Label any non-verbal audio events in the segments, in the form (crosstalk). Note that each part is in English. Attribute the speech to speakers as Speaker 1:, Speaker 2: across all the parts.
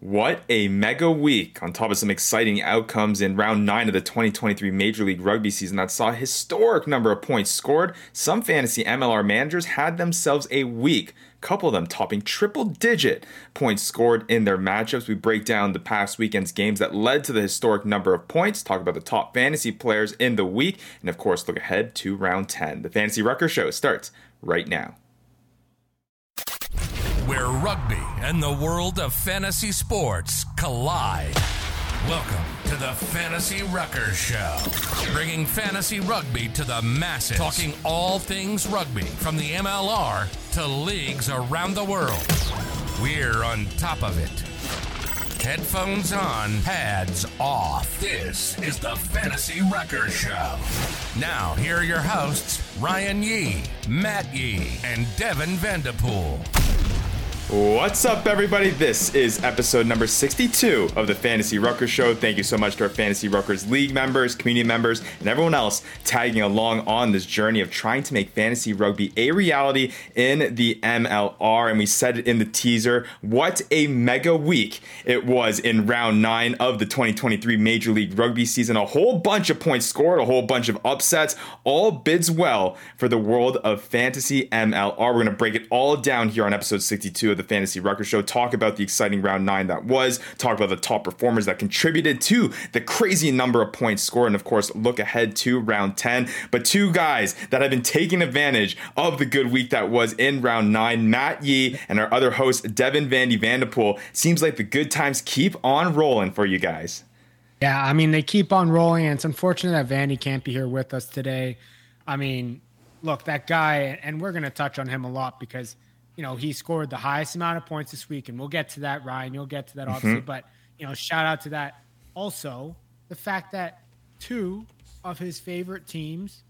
Speaker 1: What a mega week on top of some exciting outcomes in round 9 of the 2023 Major League Rugby season that saw a historic number of points scored. Some fantasy MLR managers had themselves a week, couple of them topping triple digit points scored in their matchups. We break down the past weekend's games that led to the historic number of points, talk about the top fantasy players in the week, and of course look ahead to round 10. The Fantasy Rucker Show starts right now
Speaker 2: where rugby and the world of fantasy sports collide. Welcome to the Fantasy Rucker Show, bringing fantasy rugby to the masses, talking all things rugby from the MLR to leagues around the world. We're on top of it. Headphones on, pads off. This is the Fantasy Rucker Show. Now, here are your hosts, Ryan Yee, Matt Yee, and Devin Vanderpool.
Speaker 1: What's up, everybody? This is episode number 62 of the Fantasy Ruckers Show. Thank you so much to our Fantasy Ruckers League members, community members, and everyone else tagging along on this journey of trying to make fantasy rugby a reality in the MLR. And we said it in the teaser what a mega week it was in round nine of the 2023 Major League Rugby season. A whole bunch of points scored, a whole bunch of upsets, all bids well for the world of fantasy MLR. We're going to break it all down here on episode 62 the Fantasy Rucker Show, talk about the exciting round nine that was, talk about the top performers that contributed to the crazy number of points scored, and of course, look ahead to round 10. But two guys that have been taking advantage of the good week that was in round nine, Matt Yee and our other host, Devin Vandy Vanderpool. Seems like the good times keep on rolling for you guys.
Speaker 3: Yeah, I mean, they keep on rolling, and it's unfortunate that Vandy can't be here with us today. I mean, look, that guy, and we're going to touch on him a lot because – you know, he scored the highest amount of points this week, and we'll get to that, Ryan. You'll get to that, obviously. Mm-hmm. But, you know, shout out to that. Also, the fact that two of his favorite teams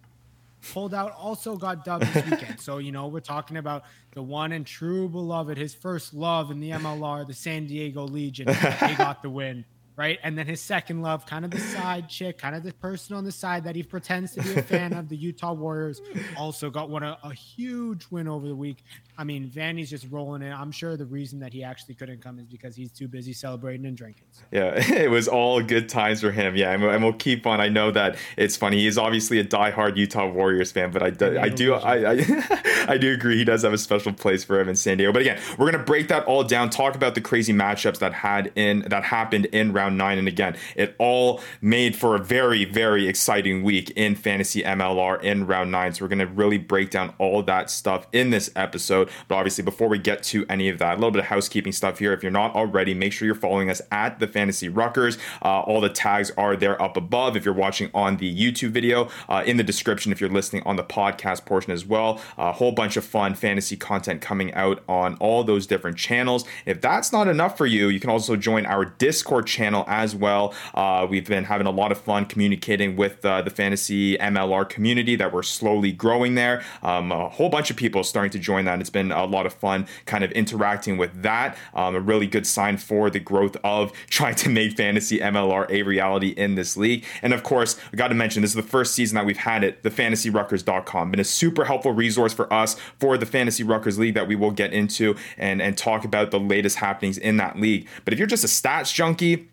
Speaker 3: pulled out also got dubbed this weekend. (laughs) so, you know, we're talking about the one and true beloved, his first love in the MLR, the San Diego Legion. they got the win right? And then his second love, kind of the side chick, kind of the person on the side that he pretends to be a fan of, the Utah Warriors, also got one a, a huge win over the week. I mean, Vandy's just rolling in. I'm sure the reason that he actually couldn't come is because he's too busy celebrating and drinking. So.
Speaker 1: Yeah, (laughs) it was all good times for him. Yeah, and, and we'll keep on. I know that it's funny. He's obviously a diehard Utah Warriors fan, but I do, I do, I, I, (laughs) I do agree he does have a special place for him in San Diego. But again, we're gonna break that all down. Talk about the crazy matchups that had in that happened in round nine. And again, it all made for a very, very exciting week in fantasy MLR in round nine. So we're going to really break down all that stuff in this episode. But obviously, before we get to any of that, a little bit of housekeeping stuff here. If you're not already, make sure you're following us at the Fantasy Ruckers. Uh, all the tags are there up above. If you're watching on the YouTube video, uh, in the description, if you're listening on the podcast portion as well, a whole bunch of fun fantasy content coming out on all those different channels. If that's not enough for you, you can also join our Discord channel channel as well. Uh, we've been having a lot of fun communicating with uh, the fantasy MLR community that we're slowly growing there. Um, a whole bunch of people starting to join that. It's been a lot of fun kind of interacting with that. Um, a really good sign for the growth of trying to make fantasy MLR a reality in this league. And of course, we got to mention this is the first season that we've had it, the fantasyruckers.com. Been a super helpful resource for us for the Fantasy Ruckers League that we will get into and, and talk about the latest happenings in that league. But if you're just a stats junkie,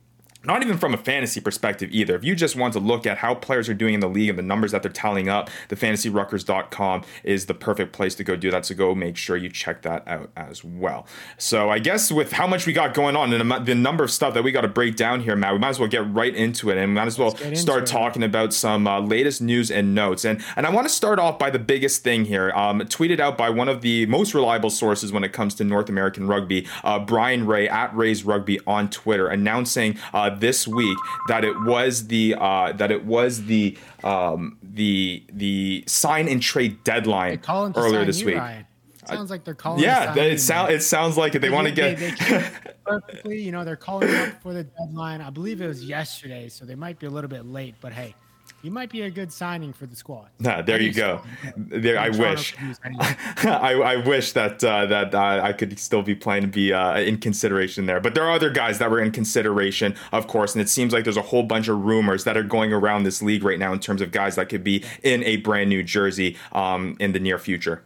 Speaker 1: not even from a fantasy perspective either. If you just want to look at how players are doing in the league and the numbers that they're tallying up, the fantasyruckers.com is the perfect place to go do that. So go make sure you check that out as well. So I guess with how much we got going on and the number of stuff that we got to break down here, Matt, we might as well get right into it and might as well start talking about some uh, latest news and notes. And and I want to start off by the biggest thing here, um, tweeted out by one of the most reliable sources when it comes to North American rugby, uh, Brian Ray at Ray's Rugby on Twitter, announcing. Uh, this week that it was the uh, that it was the um, the the sign and trade deadline earlier this week. Ryan.
Speaker 3: sounds like they're calling.
Speaker 1: Yeah, it sounds it sounds like it. They, they want to get they, they (laughs)
Speaker 3: perfectly. You know, they're calling up for the deadline. I believe it was yesterday, so they might be a little bit late. But hey, he might be a good signing for the squad.
Speaker 1: Nah, there you go. There, I wish. (laughs) I, I wish that uh, that uh, I could still be playing to be uh, in consideration there. But there are other guys that were in consideration, of course, and it seems like there's a whole bunch of rumors that are going around this league right now in terms of guys that could be in a brand new jersey um, in the near future.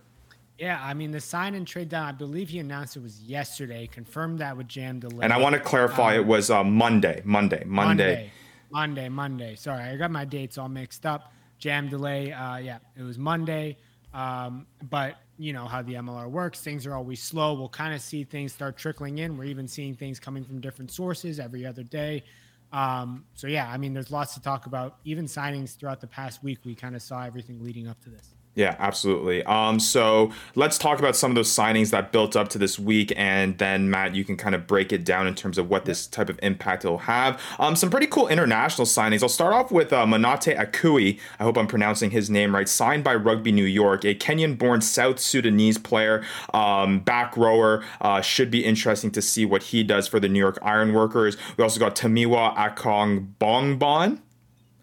Speaker 3: Yeah, I mean the sign and trade down. I believe he announced it was yesterday. Confirmed that with Jam delay.
Speaker 1: And I want to clarify, um, it was uh, Monday, Monday, Monday,
Speaker 3: Monday, Monday. Monday. Sorry, I got my dates all mixed up. Jam delay. Uh, yeah, it was Monday. Um, but you know how the MLR works. Things are always slow. We'll kind of see things start trickling in. We're even seeing things coming from different sources every other day. Um, so yeah, I mean, there's lots to talk about. Even signings throughout the past week, we kind of saw everything leading up to this.
Speaker 1: Yeah, absolutely. Um, so let's talk about some of those signings that built up to this week, and then Matt, you can kind of break it down in terms of what this type of impact it'll have. Um, some pretty cool international signings. I'll start off with uh, Manate Akui. I hope I'm pronouncing his name right. Signed by Rugby New York, a Kenyan-born South Sudanese player, um, back rower. Uh, should be interesting to see what he does for the New York Ironworkers. We also got Tamiwa Akong Bongbon.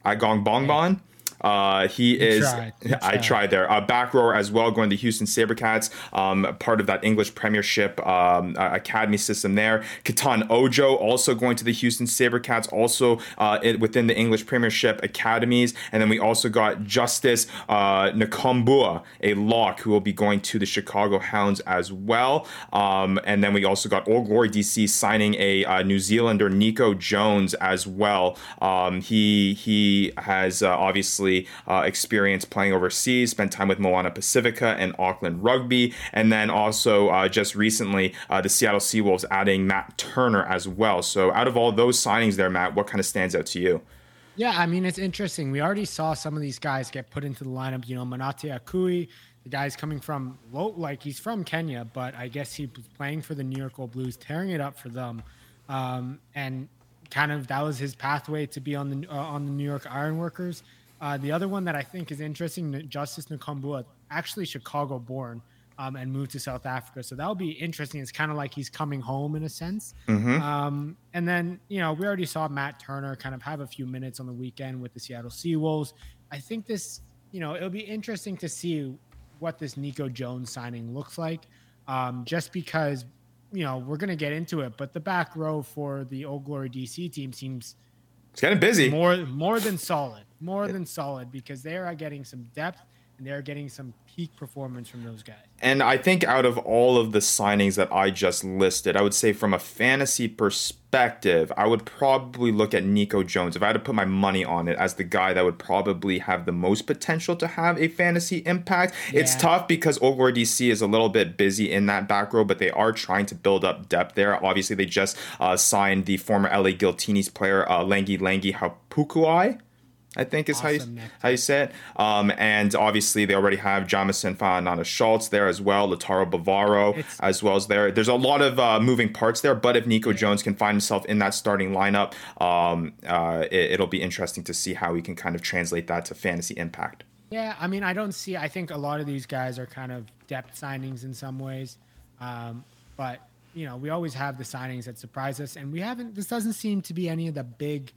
Speaker 1: Agong Bongbon. Uh, he you is. Tried. Tried. I tried there. Uh, back rower as well, going to the Houston Sabercats, um, part of that English Premiership um, academy system there. Katan Ojo also going to the Houston Sabercats, also uh, it, within the English Premiership academies. And then we also got Justice uh, Nakombua, a lock who will be going to the Chicago Hounds as well. Um, and then we also got Old Glory DC signing a uh, New Zealander, Nico Jones, as well. Um, he he has uh, obviously obviously uh, experience playing overseas, spent time with Moana Pacifica and Auckland Rugby, and then also uh, just recently uh, the Seattle Seawolves adding Matt Turner as well. So out of all those signings there, Matt, what kind of stands out to you?
Speaker 3: Yeah, I mean it's interesting. We already saw some of these guys get put into the lineup. You know, Manate Akui, the guy's coming from low, like he's from Kenya, but I guess he was playing for the New York Old Blues, tearing it up for them, um, and kind of that was his pathway to be on the uh, on the New York Ironworkers. Uh, the other one that I think is interesting, Justice Nakombua, actually Chicago born um, and moved to South Africa. So that'll be interesting. It's kind of like he's coming home in a sense. Mm-hmm. Um, and then, you know, we already saw Matt Turner kind of have a few minutes on the weekend with the Seattle Seawolves. I think this, you know, it'll be interesting to see what this Nico Jones signing looks like. Um, just because, you know, we're going to get into it, but the back row for the Old Glory DC team seems
Speaker 1: it's getting busy.
Speaker 3: More more than solid. More than solid because they are getting some depth they're getting some peak performance from those guys.
Speaker 1: And I think out of all of the signings that I just listed, I would say from a fantasy perspective, I would probably look at Nico Jones. If I had to put my money on it as the guy that would probably have the most potential to have a fantasy impact. Yeah. It's tough because Glory DC is a little bit busy in that back row, but they are trying to build up depth there. Obviously, they just uh, signed the former LA Giltinis player, uh, Langi Langi Hapukuai. I think is awesome how you how you say it. Um, and obviously they already have Jamison Fainana Schultz there as well, Lataro Bavaro it's, as well as there. There's a lot of uh, moving parts there, but if Nico Jones can find himself in that starting lineup, um, uh, it, will be interesting to see how he can kind of translate that to fantasy impact.
Speaker 3: Yeah, I mean, I don't see. I think a lot of these guys are kind of depth signings in some ways, um, but you know, we always have the signings that surprise us, and we haven't. This doesn't seem to be any of the big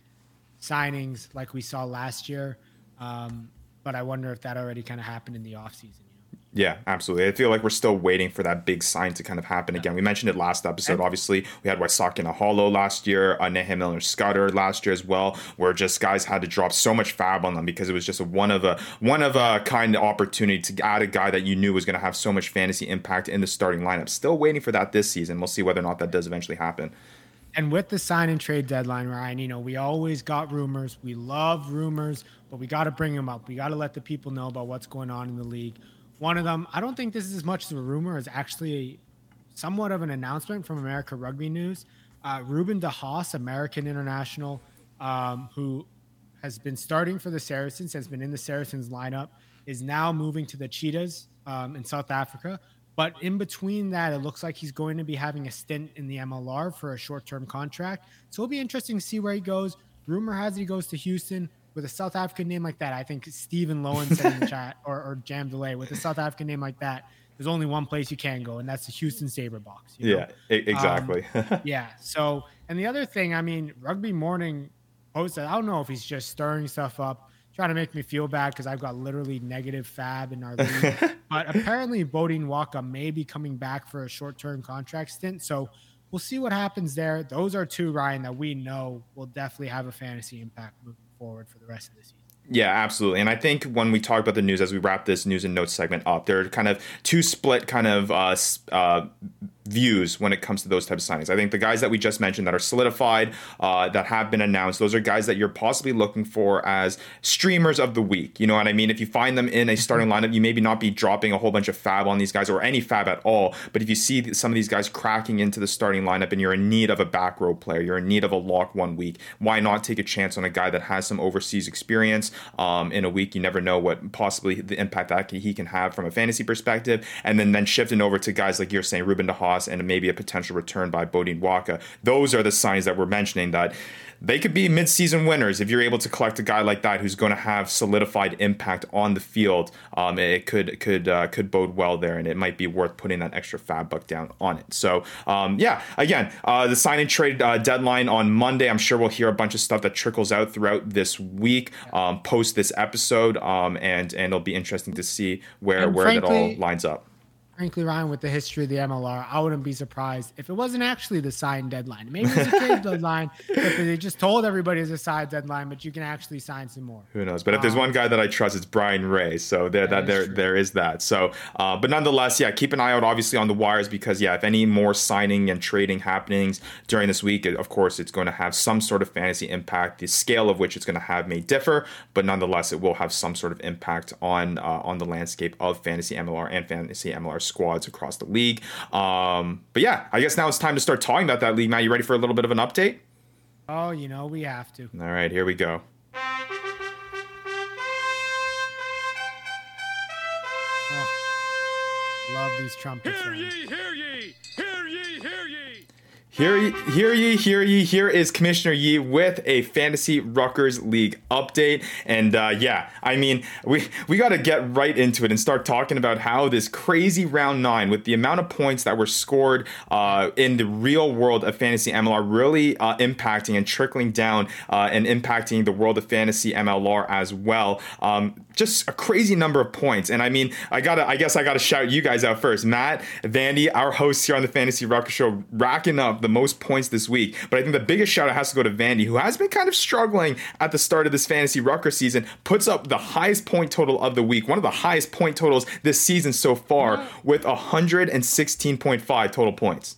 Speaker 3: signings like we saw last year. Um, but I wonder if that already kind of happened in the offseason.
Speaker 1: Yeah, absolutely. I feel like we're still waiting for that big sign to kind of happen again. We mentioned it last episode. Obviously, we had Waisake Naholo last year, uh, Nehe Milner-Skudder last year as well, where just guys had to drop so much fab on them because it was just a one of a one of a kind of opportunity to add a guy that you knew was going to have so much fantasy impact in the starting lineup. Still waiting for that this season. We'll see whether or not that does eventually happen.
Speaker 3: And with the sign and trade deadline, Ryan, you know, we always got rumors. We love rumors, but we got to bring them up. We got to let the people know about what's going on in the league. One of them, I don't think this is as much as a rumor as actually somewhat of an announcement from America Rugby News. Uh, Ruben De Haas, American international, um, who has been starting for the Saracens, has been in the Saracens lineup, is now moving to the Cheetahs um, in South Africa. But in between that, it looks like he's going to be having a stint in the MLR for a short term contract. So it'll be interesting to see where he goes. Rumor has it he goes to Houston with a South African name like that. I think Stephen Lowen said in the (laughs) chat, or, or Jam Delay, with a South African name like that, there's only one place you can go, and that's the Houston Saber box.
Speaker 1: You know? Yeah, exactly.
Speaker 3: Um, (laughs) yeah. So, and the other thing, I mean, Rugby Morning posted, I don't know if he's just stirring stuff up trying to make me feel bad because I've got literally negative fab in our league. (laughs) but apparently, Beaudein Waaka may be coming back for a short term contract stint. So we'll see what happens there. Those are two, Ryan, that we know will definitely have a fantasy impact moving forward for the rest of the season.
Speaker 1: Yeah, absolutely. And I think when we talk about the news, as we wrap this news and notes segment up, there are kind of two split kind of uh, uh, views when it comes to those types of signings. I think the guys that we just mentioned that are solidified, uh, that have been announced, those are guys that you're possibly looking for as streamers of the week. You know what I mean? If you find them in a starting lineup, you maybe not be dropping a whole bunch of fab on these guys or any fab at all. But if you see some of these guys cracking into the starting lineup and you're in need of a back row player, you're in need of a lock one week, why not take a chance on a guy that has some overseas experience um, in a week? You never know what possibly the impact that he can have from a fantasy perspective. And then, then shifting over to guys like you're saying, Ruben DeHaas and maybe a potential return by Beaudein Waaka. Those are the signs that we're mentioning that they could be midseason winners if you're able to collect a guy like that who's going to have solidified impact on the field. Um, it could could uh, could bode well there, and it might be worth putting that extra fab buck down on it. So um, yeah, again, uh, the sign and trade uh, deadline on Monday. I'm sure we'll hear a bunch of stuff that trickles out throughout this week um, post this episode, um, and and it'll be interesting to see where and where frankly, that all lines up
Speaker 3: frankly, Ryan, with the history of the MLR, I wouldn't be surprised if it wasn't actually the signed deadline. Maybe it's a trade (laughs) deadline, but they just told everybody it's a signed deadline, but you can actually sign some more.
Speaker 1: Who knows? But if there's um, one guy that I trust, it's Brian Ray. So there, that, that there, true. there is that. So, uh, but nonetheless, yeah, keep an eye out, obviously, on the wires because yeah, if any more signing and trading happenings during this week, of course, it's going to have some sort of fantasy impact. The scale of which it's going to have may differ, but nonetheless, it will have some sort of impact on uh, on the landscape of fantasy MLR and fantasy MLR squads across the league. Um, but yeah, I guess now it's time to start talking about that league. Matt, you ready for a little bit of an update?
Speaker 3: Oh, you know, we have to.
Speaker 1: All right, here we go.
Speaker 3: Oh, love these trumpets.
Speaker 2: Hear ye, hear ye, hear ye, hear ye.
Speaker 1: Hear ye, hear ye, hear ye. Here is Commissioner Yee with a Fantasy Ruckers League update. And uh, yeah, I mean, we, we got to get right into it and start talking about how this crazy round nine, with the amount of points that were scored uh, in the real world of Fantasy MLR, really uh, impacting and trickling down uh, and impacting the world of Fantasy MLR as well. Um, just a crazy number of points. And I mean, I gotta, I guess I gotta shout you guys out first. Matt, Vandy, our hosts here on the Fantasy Rucker Show, racking up the the most points this week. But I think the biggest shout out has to go to Vandy, who has been kind of struggling at the start of this fantasy Rucker season, puts up the highest point total of the week, one of the highest point totals this season so far, with 116.5 total points.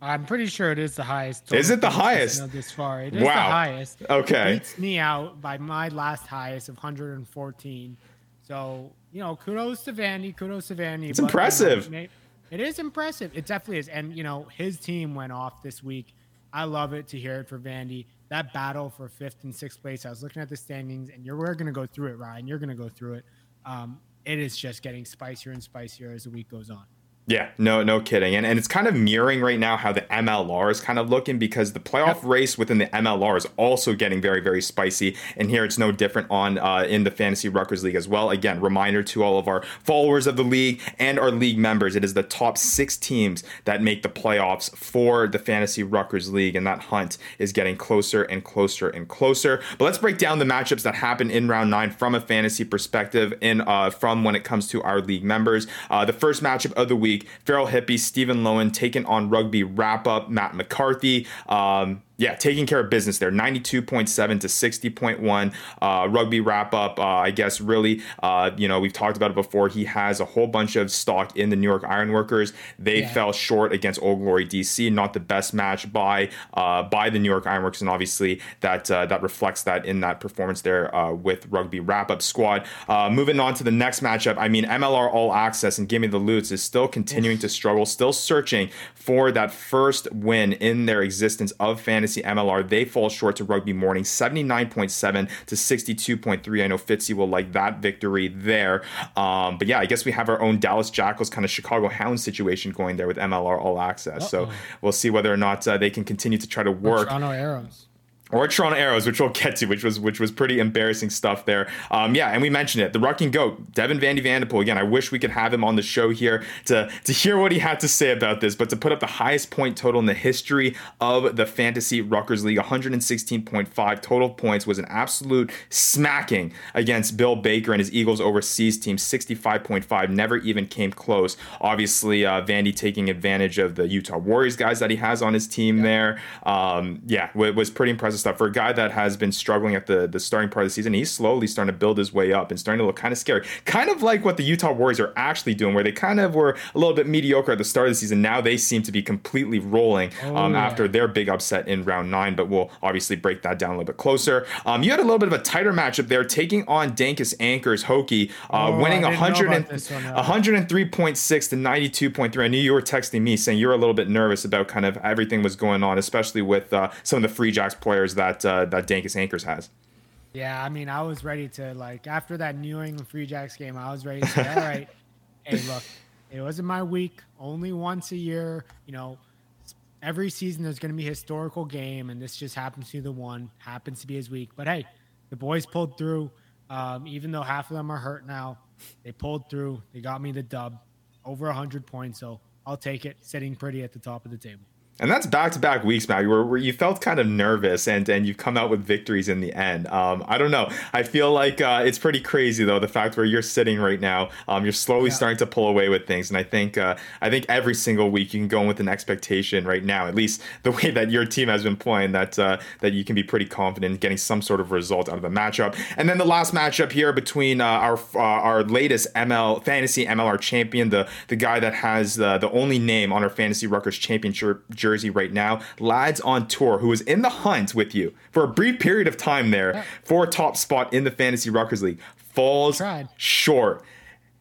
Speaker 3: I'm pretty sure it is the highest.
Speaker 1: Is it the highest?
Speaker 3: This far, it is
Speaker 1: wow.
Speaker 3: the highest.
Speaker 1: Okay,
Speaker 3: it beats me out by my last highest of 114. So you know, kudos to Vandy. Kudos to Vandy.
Speaker 1: It's but, impressive.
Speaker 3: You know, it is impressive. It definitely is. And, you know, his team went off this week. I love it to hear it for Vandy. That battle for fifth and sixth place, I was looking at the standings, and you're, we're going to go through it, Ryan. You're going to go through it. Um, it is just getting spicier and spicier as the week goes on.
Speaker 1: Yeah, no, no kidding, and and it's kind of mirroring right now how the MLR is kind of looking because the playoff race within the MLR is also getting very, very spicy, and here it's no different on uh, in the Fantasy Ruckers League as well. Again, reminder to all of our followers of the league and our league members: it is the top six teams that make the playoffs for the Fantasy Ruckers League, and that hunt is getting closer and closer and closer. But let's break down the matchups that happen in round nine from a fantasy perspective, in uh, from when it comes to our league members. Uh, the first matchup of the week week. Feral Hippie, Stephen Lowen taking on rugby wrap up, Matt McCarthy. Um, yeah, taking care of business there. 92.7 to 60.1. Uh, rugby wrap up, uh, I guess, really, uh, you know, we've talked about it before. He has a whole bunch of stock in the New York Ironworkers. They yeah. fell short against Old Glory DC. Not the best match by uh, by the New York Ironworkers, and obviously that uh, that reflects that in that performance there uh, with rugby wrap up squad. moving on to the next matchup, I mean, MLR All Access and Gimme the Loots is still continuing to struggle, still searching for that first win in their existence of fantasy Fantasy MLR, they fall short to Rugby Morning, 79.7 to 62.3. I know Fitzy will like that victory there. Um, but yeah, I guess we have our own Dallas Jackals kind of Chicago Hounds situation going there with MLR All Access. Uh-oh. So we'll see whether or not uh, they can continue to try to work.
Speaker 3: Toronto Arrows
Speaker 1: or Toronto Arrows, which we'll get to, which was which was pretty embarrassing stuff there. Um, yeah, and we mentioned it, the Rucking Goat, Devin Vandy Vanderpool. Again, I wish we could have him on the show here to to hear what he had to say about this, but to put up the highest point total in the history of the Fantasy Ruckers League, 116.5 total points, was an absolute smacking against Bill Baker and his Eagles overseas team, 65.5, never even came close. Obviously, uh, Vandy taking advantage of the Utah Warriors guys that he has on his team yeah. there. Um, yeah, it was pretty impressive stuff for a guy that has been struggling at the the starting part of the season. He's slowly starting to build his way up and starting to look kind of scary, kind of like what the Utah Warriors are actually doing, where they kind of were a little bit mediocre at the start of the season. Now they seem to be completely rolling oh, um, yeah. after their big upset in round nine. But we'll obviously break that down a little bit closer. Um, you had a little bit of a tighter matchup there, taking on Dankus Anchors Hokie, uh, oh, winning 100 and, 103.6 to 92.3. I knew you were texting me saying you were a little bit nervous about kind of everything was going on, especially with uh, some of the Free Jacks players that uh, that Dankis Anchors has.
Speaker 3: Yeah, I mean, I was ready to like after that New England Free Jacks game, I was ready to say, all right, (laughs) hey, look, it wasn't my week. Only once a year, you know. Every season there's going to be a historical game, and this just happens to be the one. Happens to be his week, but hey, the boys pulled through. Um, even though half of them are hurt now, they pulled through. They got me the dub, over 100 points. So I'll take it, sitting pretty at the top of the table.
Speaker 1: And that's back to back weeks, Matt, where, where you felt kind of nervous and, and you've come out with victories in the end. Um, I don't know. I feel like uh, it's pretty crazy though the fact where you're sitting right now. Um, you're slowly yeah. starting to pull away with things, and I think uh, I think every single week you can go in with an expectation right now, at least (laughs) the way that your team has been playing, that uh, that you can be pretty confident in getting some sort of result out of the matchup. And then the last matchup here between uh, our uh, our latest ML fantasy MLR champion, the the guy that has the the only name on our fantasy Ruckers championship jersey right now. Lads on tour, who was in the hunt with you for a brief period of time there for a top spot in the Fantasy Ruckers League, falls short.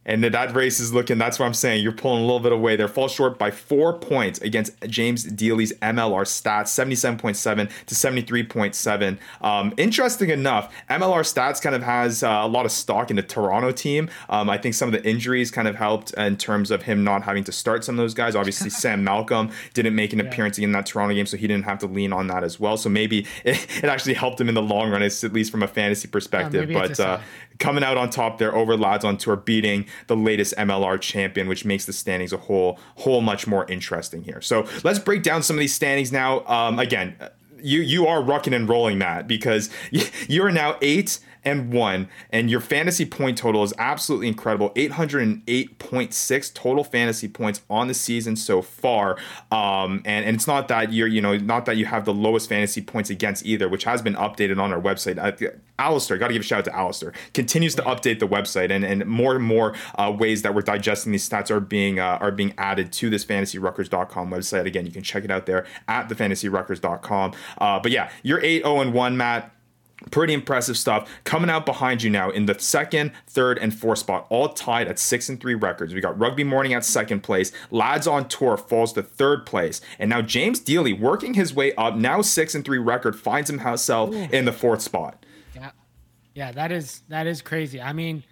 Speaker 1: And that race is looking, that's what I'm saying. You're pulling a little bit away there. Fall short by four points against James Dealey's MLR stats, 77.7 to 73.7. Um, interesting enough, MLR stats kind of has uh, a lot of stock in the Toronto team. Um, I think some of the injuries kind of helped in terms of him not having to start some of those guys. Obviously, (laughs) Sam Malcolm didn't make an yeah. appearance in that Toronto game, so he didn't have to lean on that as well. So maybe (laughs) it, it actually helped him in the long run, at least from a fantasy perspective. Yeah, but uh, coming out on top there over Lads on Tour, beating the latest MLR champion, which makes the standings a whole whole much more interesting here. So let's break down some of these standings now. Um, again, you you are rucking and rolling Matt, because (laughs) you are now eight and one, and your fantasy point total is absolutely incredible 808.6 total fantasy points on the season so far. Um, and, and it's not that you're, you know, not that you have the lowest fantasy points against either, which has been updated on our website. Uh, Alistair, got to give a shout out to Alistair, continues to update the website, and, and more and more uh, ways that we're digesting these stats are being uh, are being added to this fantasyruckers.com website. Again, you can check it out there at thefantasyruckers.com. Uh, but yeah, you're 8 0 and 1, Matt Pretty impressive stuff coming out behind you now in the second, third, and fourth spot, all tied at six and three records. We got Rugby Morning at second place, Lads on Tour falls to third place, and now James Dealey working his way up, now six and three record, finds himself Ooh. in the fourth spot.
Speaker 3: Yeah, yeah, that is that is crazy. I mean,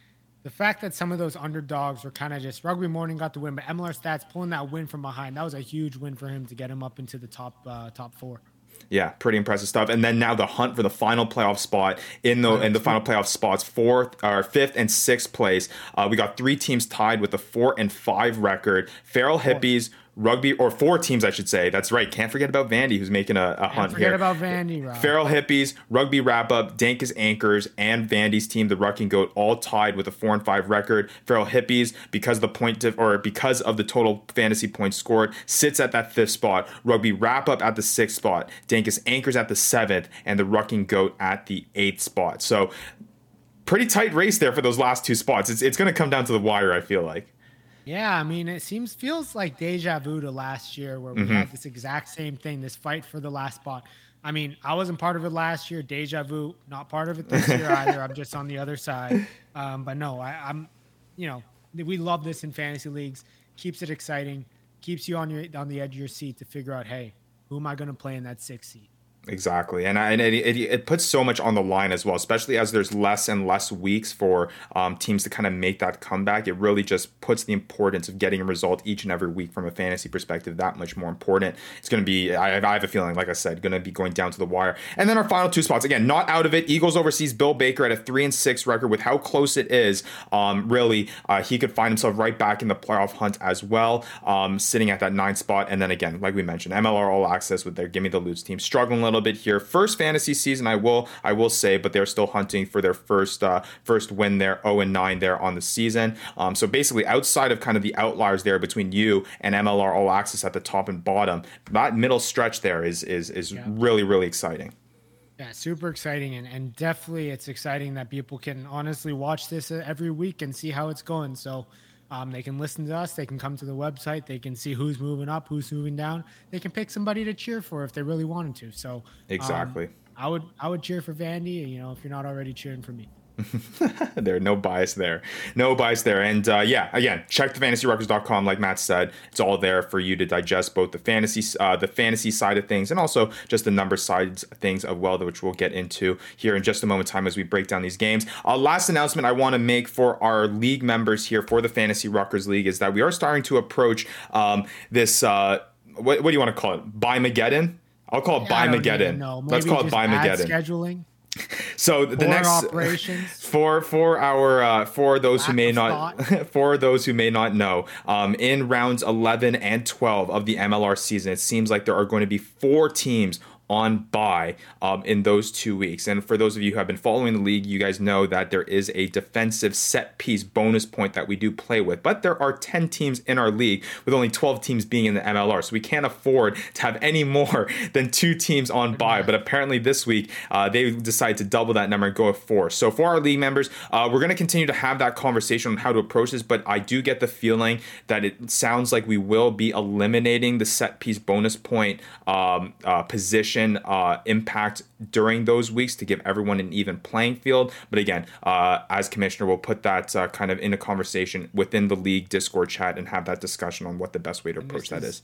Speaker 3: the fact that some of those underdogs were kind of just Rugby Morning got the win, but MLR Stats pulling that win from behind, that was a huge win for him to get him up into the top uh, top four
Speaker 1: yeah, pretty impressive stuff. And then now the hunt for the final playoff spot in the in the final playoff spots, fourth or fifth and sixth place. Uh, we got three teams tied with a four and five record. Feral Hippies, rugby or four teams, I should say. That's right. Can't forget about Vandy, who's making a, a hunt
Speaker 3: forget
Speaker 1: here.
Speaker 3: about Vandy. Rob.
Speaker 1: Feral Hippies, Rugby Wrap Up, Dankis Anchors, and Vandy's team, the Rucking Goat, all tied with a four and five record. Feral Hippies, because of the point of, or because of the total fantasy points scored, sits at that fifth spot. Rugby Wrap Up at the sixth spot. Dankis Anchors at the seventh, and the Rucking Goat at the eighth spot. So pretty tight race there for those last two spots. It's it's going to come down to the wire. I feel like.
Speaker 3: Yeah, I mean, it seems feels like deja vu to last year where we mm-hmm. had this exact same thing, this fight for the last spot. I mean, I wasn't part of it last year. Deja vu, not part of it this year (laughs) either. I'm just on the other side. Um, but no, I, I'm, you know, we love this in fantasy leagues. Keeps it exciting. Keeps you on your on the edge of your seat to figure out, hey, who am I going to play in that six seat?
Speaker 1: Exactly, and, I, and it, it, it, puts so much on the line as well, especially as there's less and less weeks for um, teams to kind of make that comeback. It really just puts the importance of getting a result each and every week from a fantasy perspective that much more important. It's going to be, I, I, have a feeling, like I said, going to be going down to the wire. And then our final two spots again, not out of it. Eagles oversees Bill Baker at a three and six record with how close it is. Um, really, uh, he could find himself right back in the playoff hunt as well, um, sitting at that nine spot. And then again, like we mentioned, MLR All Access with their Gimme the Loots team struggling a little bit here. First fantasy season, I will I will say, but they're still hunting for their first uh, first win there, 0 and 9 there on the season. Um, so basically, outside of kind of the outliers there between you and MLR All Access at the top and bottom, that middle stretch there is is is yeah. really really exciting.
Speaker 3: Yeah, super exciting, and, and definitely it's exciting that people can honestly watch this uh, every week and see how it's going. So um, they can listen to us, they can come to the website, they can see who's moving up, who's moving down. They can pick somebody to cheer for if they really wanted to. So um,
Speaker 1: exactly,
Speaker 3: I would I would cheer for Vandy. You know, if you're not already cheering for me. (laughs)
Speaker 1: there no bias there. No bias there. And uh, yeah again check the fantasyruckers.com like matt said. It's all there for you to digest both the fantasy uh, the fantasy side of things and also just the number sides of things of well which we'll get into here in just a moment time as we break down these games. Uh, last announcement i want to make for our league members here for the fantasy ruckers league is that we are starting to approach um, this uh, what, what do you want to call it? By mageddon i'll call it yeah, by mageddon let's call it by mageddon
Speaker 3: scheduling
Speaker 1: so the next operations? (laughs) for for our uh, for those who may not (laughs) for those who may not know um, in rounds 11 and 12 of the mlr season it seems like there are going to be four teams on bye um, in those two weeks. And for those of you who have been following the league, you guys know that there is a defensive set piece bonus point that we do play with. But there are 10 teams in our league, with only 12 teams being in the MLR. So we can't afford to have any more (laughs) than two teams on bye. But apparently this week, uh, they decided to double that number and go four. So for our league members, uh, we're going to continue to have that conversation on how to approach this. But I do get the feeling that it sounds like we will be eliminating the set piece bonus point um, uh, position uh, impact during those weeks to give everyone an even playing field. But again, uh, as commissioner, we'll put that uh, kind of in a conversation within the league Discord chat and have that discussion on what the best way to approach that is, is.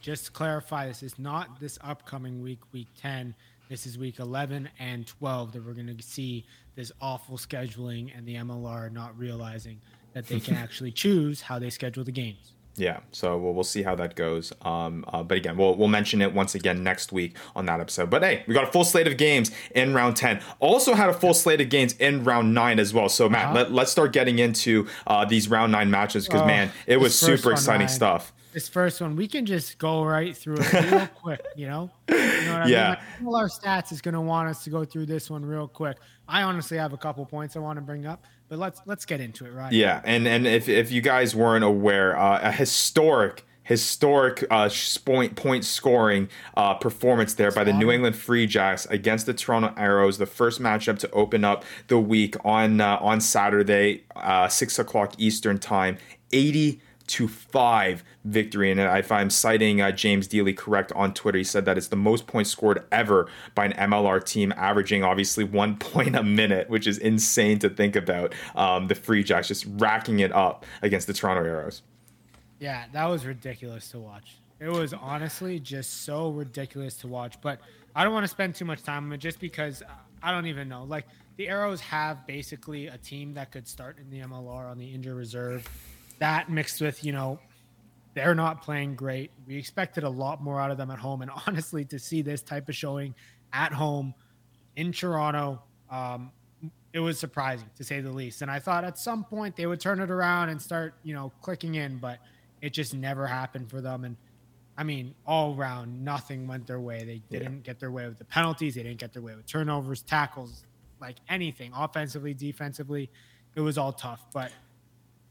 Speaker 3: Just to clarify, this is not this upcoming week, week 10. This is week 11 and 12 that we're going to see this awful scheduling and the MLR not realizing that they can (laughs) actually choose how they schedule the games.
Speaker 1: Yeah, so we'll, we'll see how that goes. Um, uh, but again, we'll, we'll mention it once again next week on that episode. But hey, we got a full slate of games in round 10. Also had a full slate of games in round 9 as well. So, Matt, uh-huh. let, us start getting into uh, these round 9 matches because, oh, man, it was super exciting stuff.
Speaker 3: This first one, we can just go right through it real (laughs) quick, you know? You know what I yeah. mean? Like, all our stats is going to want us to go through this one real quick. I honestly have a couple points I want to bring up but let's let's get into it, right?
Speaker 1: Yeah, and and if if you guys weren't aware, uh, a historic historic uh, point point scoring uh, performance there by the New England Free Jacks against the Toronto Arrows. The first matchup to open up the week on uh, on Saturday, uh, six o'clock Eastern time. Eighty to five victory. And if I'm citing uh, James Dealey correct on Twitter, he said that it's the most points scored ever by an MLR team, averaging obviously one (laughs) point a minute, which is insane to think about. Um, the Free Jacks just racking it up against the Toronto Arrows.
Speaker 3: Yeah, that was ridiculous to watch. It was honestly just so ridiculous to watch. But I don't want to spend too much time on it just because I don't even know. Like, the Arrows have basically a team that could start in the MLR on the injured reserve that mixed with you know they're not playing great. We expected a lot more out of them at home, and (laughs) honestly, to see this type of showing at home in Toronto, um, it was surprising to say the least. And I thought at some point they would turn it around and start, you know, clicking in, but it just never happened for them. And I mean, all around, nothing went their way. They didn't yeah. get their way with the penalties. They didn't get their way with turnovers, tackles, like anything, offensively, defensively. It was all tough. But,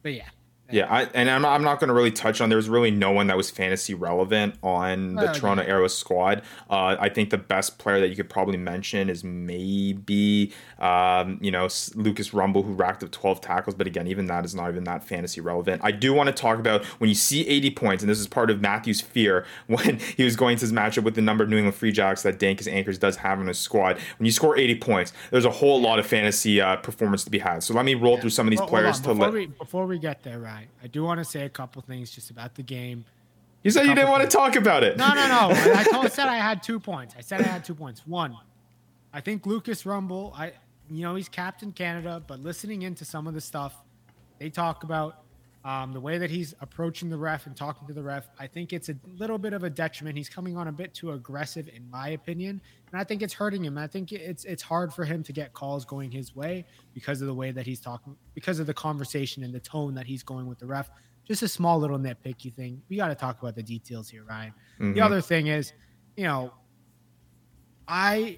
Speaker 3: but yeah,
Speaker 1: yeah, I, and I'm not, I'm not going to really touch on. There's really no one that was fantasy relevant on the Toronto. Arrows squad. Uh, I think the best player that you could probably mention is maybe um, you know Lucas Rumball, who racked up 12 tackles. But again, even that is not even that fantasy relevant. I do want to talk about when you see 80 points, and this is part of Matthew's fear (laughs) when he was going to his matchup with the number of New England Free Jacks that Dankus Anchors does have in his squad. When you score 80 points, there's a whole lot of fantasy uh, performance to be had. So let me roll yeah. through some of these well, players
Speaker 3: to
Speaker 1: let.
Speaker 3: We, before we get there? Right. I do want to say a couple things just about the game.
Speaker 1: You said you didn't want to talk about it.
Speaker 3: No, no, no. (laughs) I, told, said I had two points. I said I had two points. One, I think Lucas Rumball. I, you know, he's Captain Canada, but listening into some of the stuff they talk about, um, the way that he's approaching the ref and talking to the ref, I think it's a little bit of a detriment. He's coming on a bit too aggressive, in my opinion, and I think it's hurting him. I think it's it's hard for him to get calls going his way because of the way that he's talking, because of the conversation and the tone that he's going with the ref. Just a small little nitpicky thing. We got to talk about the details here, Ryan. Mm-hmm. The other thing is, you know, I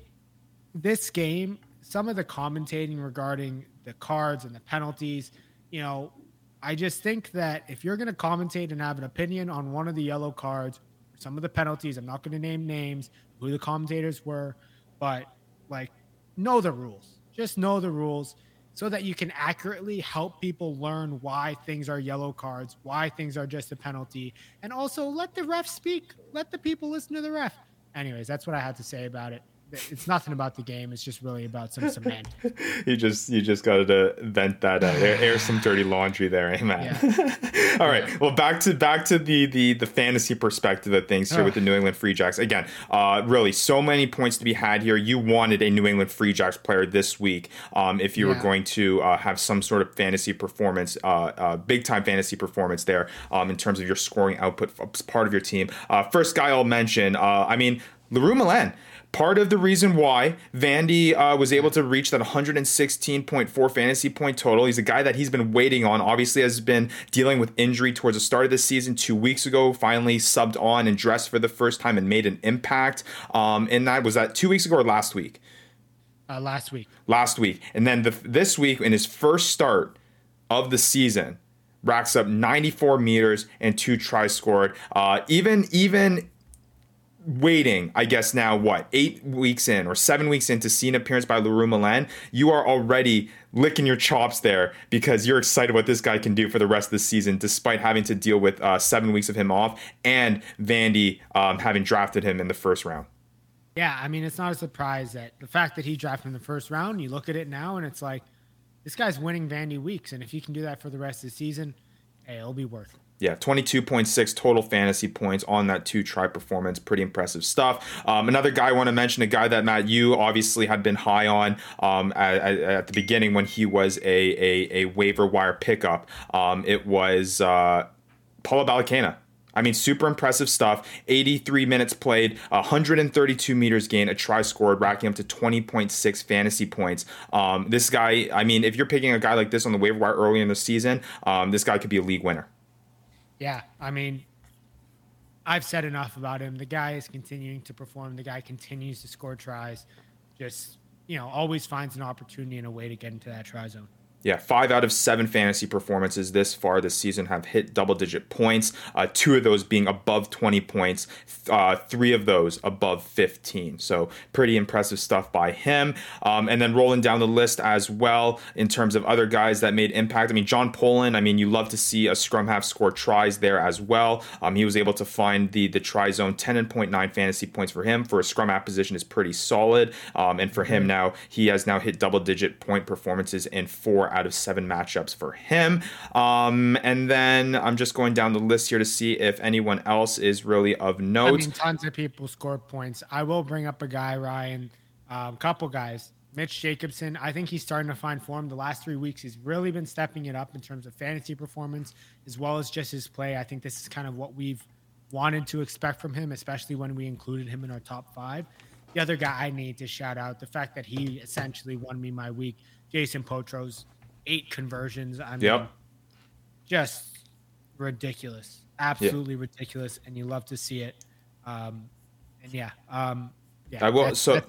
Speaker 3: this game, some of the commentating regarding the cards and the penalties, you know, I just think that if you're going to commentate and have an opinion on one of the yellow cards, some of the penalties, I'm not going to name names, who the commentators were, but Like, know the rules. Just know the rules so that you can accurately help people learn why things are yellow cards, why things are just a penalty, and also let the ref speak. Let the people listen to the ref. Anyways, that's what I had to say about it it's nothing about the game. It's just really about some cement. (laughs)
Speaker 1: you just you just got to vent that out. air, air, some dirty laundry there, eh, man? Yeah. (laughs) All right. Well, back to back to the the the fantasy perspective of things here oh. with the New England Free Jacks. Again, uh, really, so many points to be had here. You wanted a New England Free Jacks player this week, um, if you yeah. were going to uh, have some sort of fantasy performance, uh, uh, big time fantasy performance there, um, in terms of your scoring output as part of your team. Uh, first guy I'll mention. Uh I mean, Leroux Milan part of the reason why Vandy uh, was able to reach that 116.4 fantasy point total. He's a guy that he's been waiting on. Obviously, has been dealing with injury towards the start of the season. Two weeks ago, finally subbed on and dressed for the first time and made an impact. Um, and that was that two weeks ago or last week.
Speaker 3: Uh, last week.
Speaker 1: Last week, and then the, this week in his first start of the season, racks up 94 meters and two tries scored. Uh, even even waiting, I guess now what, eight weeks in or seven weeks in to see an appearance by Leroux Milan, you are already licking your chops there because you're excited what this guy can do for the rest of the season, despite having to deal with uh, seven weeks of him off and Vandy um, having drafted him in the first round.
Speaker 3: Yeah, I mean, it's not a surprise that the fact that he drafted in the first round, you look at it now and it's like, this guy's winning Vandy weeks. And if he can do that for the rest of the season, hey, it'll be worth it.
Speaker 1: Yeah, 22.6 total fantasy points on that two try performance. Pretty impressive stuff. Um, another guy I want to mention, a guy that Matt, you obviously had been high on um, at, at, the beginning when he was a, a, a waiver wire pickup. Um, it was uh, Paula Balekana. I mean, super impressive stuff. 83 minutes played, 132 meters gained, a try scored, racking up to 20.6 fantasy points. Um, this guy, I mean, if you're picking a guy like this on the waiver wire early in the season, um, this guy could be a league winner.
Speaker 3: Yeah, I mean, I've said enough about him. The guy is continuing to perform. The guy continues to score tries. Just you know, always finds an opportunity and a way to get into that try zone.
Speaker 1: Yeah, five out of seven fantasy performances this far this season have hit double digit points. Uh, two of those being above 20 points, uh, three of those above 15. So, pretty impressive stuff by him. Um, and then rolling down the list as well in terms of other guys that made impact. I mean, John Poland, I mean, you love to see a scrum half score tries there as well. Um, he was able to find the, the try zone 10.9 fantasy points for him for a scrum half position is pretty solid. Um, and for him mm-hmm. now, he has now hit double digit point performances in four out of seven matchups for him. Um, and then I'm just going down the list here to see if anyone else is really of note. I
Speaker 3: mean, tons of people score points. I will bring up a guy, Ryan, a um, couple guys. Mitch Jacobson, I think he's starting to find form. The last three weeks, he's really been stepping it up in terms of fantasy performance as well as just his play. I think this is kind of what we've wanted to expect from him, especially when we included him in our top five. The other guy I need to shout out the fact that he essentially won me my week, Jayson Potroz eight conversions. I mean, yep. just ridiculous, absolutely yep. ridiculous, and you love to see it. Um, and yeah, um, yeah.
Speaker 1: I will. That's, so that's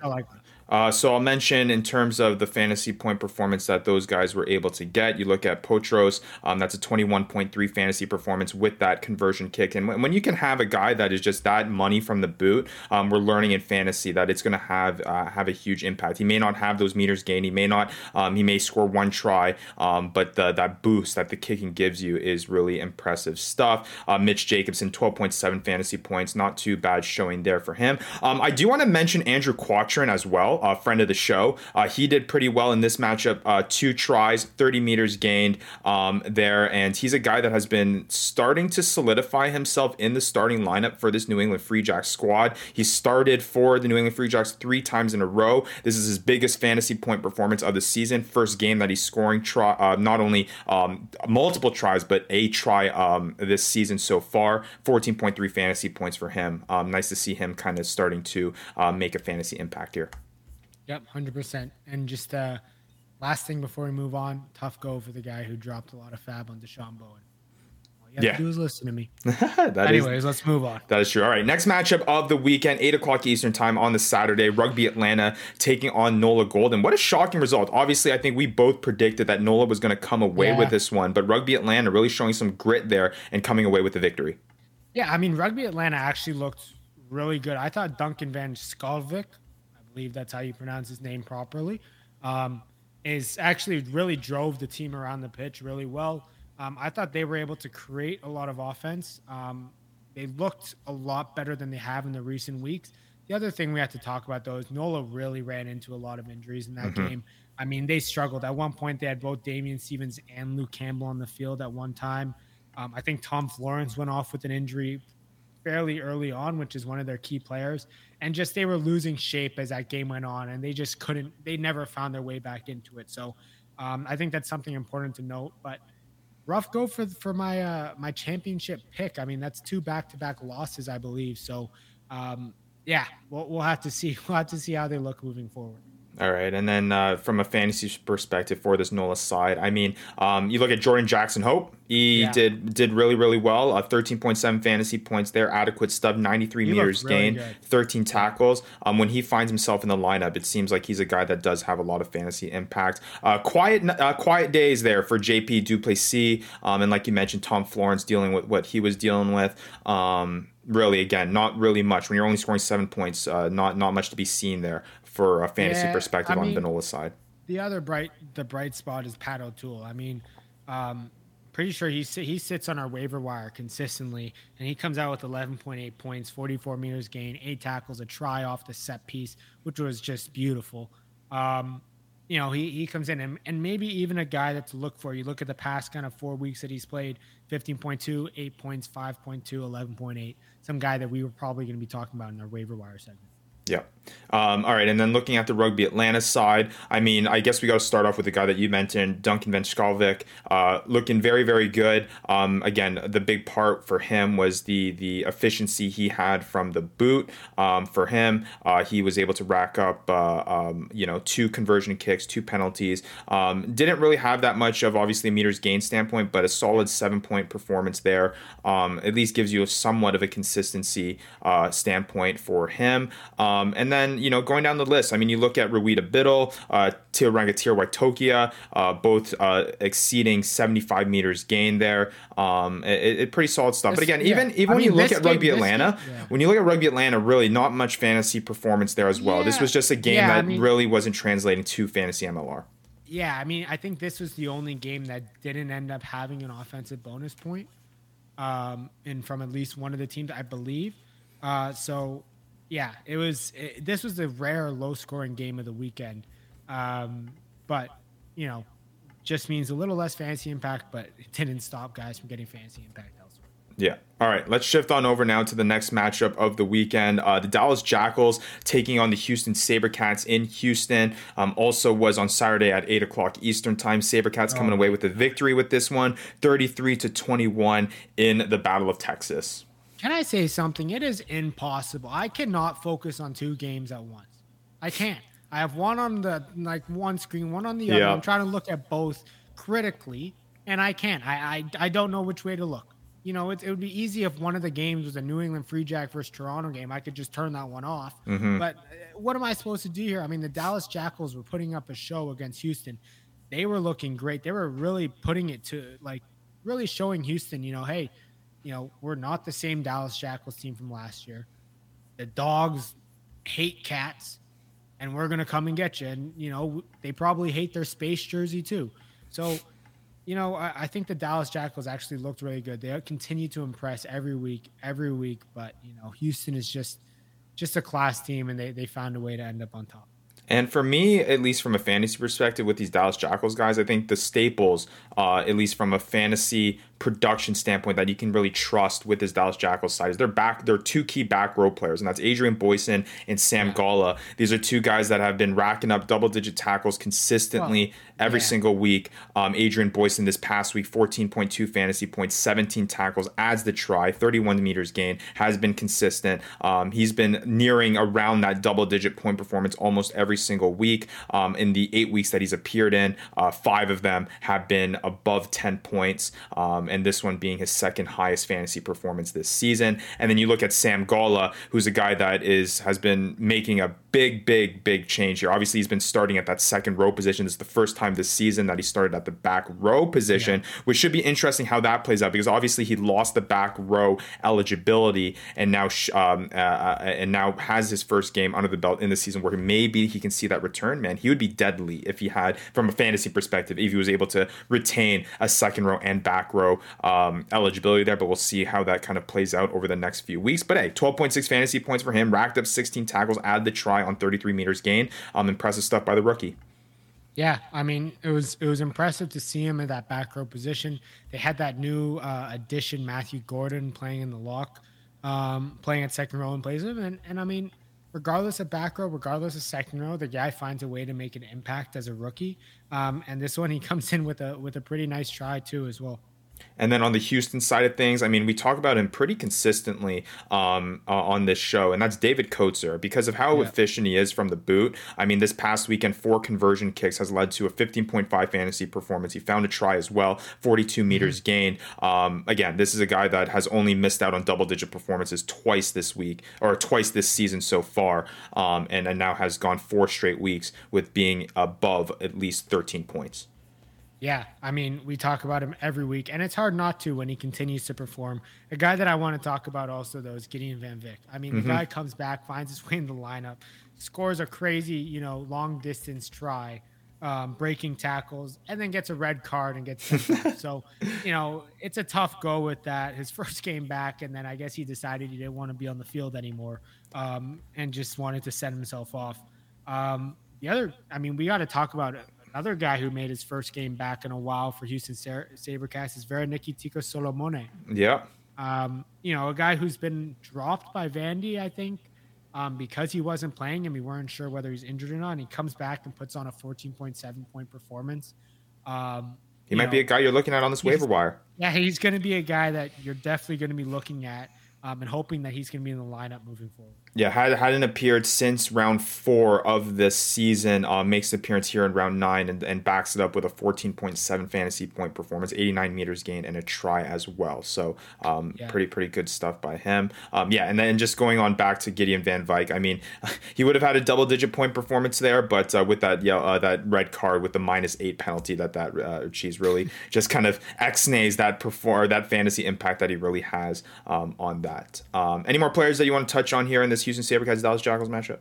Speaker 1: uh, so I'll mention in terms of the fantasy point performance that those guys were able to get. You look at Potroz, um, that's a 21.3 fantasy performance with that conversion kick. And when, you can have a guy that is just that money from the boot, um, we're learning in fantasy that it's going to have uh, have a huge impact. He may not have those meters gained. He may not. Um, he may score one try, um, but the, that boost that the kicking gives you is really impressive stuff. Uh, Mitch Jacobson, 12.7 fantasy points, not too bad showing there for him. Um, I do want to mention Andrew Quattrin as well a friend of the show. Uh, he did pretty well in this matchup. Uh, two tries, 30 meters gained um, there, and he's a guy that has been starting to solidify himself in the starting lineup for this New England Free Jacks squad. He started for the New England Free Jacks three times in a row. This is his biggest fantasy point performance of the season. First game that he's scoring try, uh, not only um, multiple tries, but a try um, this season so far. 14.3 fantasy points for him. Um, nice to see him kind of starting to uh, make a fantasy impact here.
Speaker 3: Yep, hundred percent. And just uh, last thing before we move on, tough go for the guy who dropped a lot of fab on Deshaun Bowen. All you have yeah. to do is listen to me. (laughs) Anyways, is, let's move on.
Speaker 1: That is true. All right, next matchup of the weekend, eight o'clock Eastern time on the Saturday. Rugby Atlanta taking on Nola Golden. What a shocking result! Obviously, I think we both predicted that Nola was going to come away yeah. with this one, but Rugby Atlanta really showing some grit there and coming away with the victory.
Speaker 3: Yeah, I mean, Rugby Atlanta actually looked really good. I thought Duncan van Schalkwyk believe that's how you pronounce his name properly. Um, is actually really drove the team around the pitch really well. Um, I thought they were able to create a lot of offense. Um, they looked a lot better than they have in the recent weeks. The other thing we have to talk about though is Nola really ran into a lot of injuries in that mm-hmm. game. I mean, they struggled. At one point, they had both Damian Stevens and Luke Campbell on the field at one time. Um, I think Tom Florence went off with an injury fairly early on, which is one of their key players. And just they were losing shape as that game went on, and they just couldn't. They never found their way back into it. So um, I think that's something important to note. But rough go for for my uh, my championship pick. I mean, that's two back to back losses, I believe. So um, yeah, we'll, we'll have to see. (laughs) We'll have to see how they look moving forward.
Speaker 1: All right, and then uh, from a fantasy perspective for this Nola side, I mean, um, you look at Jordan Jackson Hope. He yeah. did did really really well. Uh, Thirteen point seven fantasy points there. Adequate stub, ninety three meters really gain, good. thirteen tackles. Um, when he finds himself in the lineup, it seems like he's a guy that does have a lot of fantasy impact. Uh, quiet uh, quiet days there for JP du Plessis, um, and like you mentioned, Tom Florence dealing with what he was dealing with. Um, really again not really much when you're only scoring seven points uh, not not much to be seen there for a fantasy yeah, perspective I mean, on Vanola's side.
Speaker 3: The other bright the bright spot is Pat O'Toole. I mean, um, pretty sure he he sits on our waiver wire consistently, and he comes out with 11.8 points, 44 meters gain, eight tackles, a try off the set piece, which was just beautiful. Um, you know, he, he comes in and, and maybe even a guy that to look for. You look at the past kind of four weeks that he's played 15.2, 8 points, 5.2, 11.8. Some guy that we were probably going to be talking about in our waiver wire segment.
Speaker 1: Yeah. Um, all right, and then looking at the Rugby Atlanta side, I mean, I guess we got to start off with the guy that you mentioned, Duncan Van uh, looking very, very good. Um, again, the big part for him was the the efficiency he had from the boot. Um, for him, uh, he was able to rack up, uh, um, you know, two conversion kicks, two penalties. Um, didn't really have that much of obviously meters gain standpoint, but a solid seven point performance there. Um, at least gives you a somewhat of a consistency uh, standpoint for him. and then you know, going down the list, I mean, you look at Ruida Biddle, uh, Teo Rangitir Waitokia, uh, both uh, exceeding 75 meters gain there. Um, it, it, pretty solid stuff. But again, yeah. even even I when mean, you look at Rugby Atlanta, game, yeah. when you look at Rugby Atlanta, really not much fantasy performance there as well. Yeah. This was just a game that I mean, really wasn't translating to fantasy MLR.
Speaker 3: Yeah, I mean, I think this was the only game that didn't end up having an offensive bonus point, um, and from at least one of the teams, I believe. Uh, so yeah, it was. It, this was the rare low scoring game of the weekend, um, but you know, just means a little less fancy impact, but it didn't stop guys from getting fancy impact elsewhere.
Speaker 1: Yeah. All right. Let's shift on over now to the next matchup of the weekend. Uh, the Dallas Jackals taking on the Houston Sabercats in Houston. Um, also was on Saturday at 8 o'clock Eastern Time. Sabercats oh. coming away with a victory with this one, 33 to 21 in the Battle of Texas.
Speaker 3: Can I say something? It is impossible. I cannot focus on two games at once. I can't. I have one on the like one screen, one on the other. I'm trying to look at both critically, and I can't. I I, I don't know which way to look. You know, it, it would be easy if one of the games was a New England Free Jack versus Toronto game. I could just turn that one off. Mm-hmm. But uh, what am I supposed to do here? I mean, the Dallas Jackals were putting up a show against Houston. They were looking great. They were really putting it to like really showing Houston, you know, hey, you know, we're not the same Dallas Jackals team from last year. The dogs hate cats, and we're gonna come and get you. And you know, they probably hate their space jersey too. So, you know, I, I think the Dallas Jackals actually looked really good. They continue to impress every week, every week. But you know, Houston is just just a class team, and they they found a way to end up on top.
Speaker 1: And for me, at least from a fantasy perspective, with these Dallas Jackals guys, I think the staples, uh, at least from a fantasy production standpoint that you can really trust with this Dallas Jackals side is they're back. They're two key back row players, and that's Adrian Boyson and Sam yeah. Golla. These are two guys that have been racking up double digit tackles consistently well, every yeah. single week. Um, Adrian Boyson this past week, 14.2 fantasy points, 17 tackles, adds the try, 31 meters gain, has been consistent. Um, he's been nearing around that double digit point performance almost every single week. Um, in the eight weeks that he's appeared in, uh, five of them have been above 10 points. Um, and this one being his second highest fantasy performance this season. And then you look at Sam Golla, who's a guy that is has been making a big, big, big change here. Obviously, he's been starting at that second row position. This is the first time this season that he started at the back row position, yeah. which should be interesting how that plays out because obviously he lost the back row eligibility and now um, uh, uh, and now has his first game under the belt in the season where maybe he can see that return. Man, he would be deadly if he had, from a fantasy perspective, if he was able to retain a second row and back row um, eligibility there. But we'll see how that kind of plays out over the next few weeks. But hey, 12.6 fantasy points for him, racked up 16 tackles, added the try on 33 meters gain. Um, impressive stuff by the rookie.
Speaker 3: Yeah, I mean it was it was impressive to see him in that back row position. They had that new uh, addition, Matthew Gordon, playing in the lock, um, playing at second row in place of him, and and I mean, regardless of back row, regardless of second row, the guy finds a way to make an impact as a rookie. Um, and this one, he (laughs) comes in with a with a pretty nice try too, as well.
Speaker 1: And then on the Houston side of things, I mean, we talk about him pretty consistently um, uh, on this show, and that's David Kotzer because of how yeah. efficient he is from the boot. I mean, this past weekend, four conversion kicks has led to a 15.5 fantasy performance. He found a try as well, 42 mm-hmm. meters gained. Um, again, this is a guy that has only missed out on double digit performances twice this week or twice this season so far, um, and, and now has gone four straight weeks with being above at least 13 points.
Speaker 3: Yeah, I mean, we talk about him every week, and it's hard not to when he continues to perform. A guy that I want to talk about also, though, is Gideon Van Vick. I mean, mm-hmm. the guy comes back, finds his way in the lineup, scores a crazy, you know, long distance try, um, breaking tackles, and then gets a red card and gets (laughs) so, you know, it's a tough go with that. His (laughs) first game back, and then I guess he decided he didn't want to be on the field anymore, um, and just wanted to send himself off. Um, the other, I mean, we got to talk about it Another guy who made his first game back in a while for Houston Sabercats is Veroniki Tico Solomone.
Speaker 1: Yeah.
Speaker 3: Um, you know, a guy who's been dropped by Vandy, I think, um, because he wasn't playing and we weren't sure whether he's injured or not. And he comes back and puts on a 14.7 point performance. Um,
Speaker 1: he might know, be a guy you're looking at on this waiver wire.
Speaker 3: Yeah, he's going to be a guy that you're definitely going to be looking at um, and hoping that he's going to be in the lineup moving forward.
Speaker 1: Yeah, had, hadn't appeared since round four of this season. Uh, makes an appearance here in round nine and, and backs it up with a 14.7 fantasy point performance, 89 meters gained, and a try as well. So um, yeah. pretty pretty good stuff by him. Um, yeah, and then just going on back to Gideon Van Vyk. I mean, (laughs) he would have had a double digit point performance there, but uh, with that yeah uh, that red card with the minus eight penalty, that that uh, cheese really (laughs) just kind of x-nays that perform that fantasy impact that he really has um, on that. Um, any more players that you want to touch on here in this? Houston Sabercats Dallas Jackals matchup?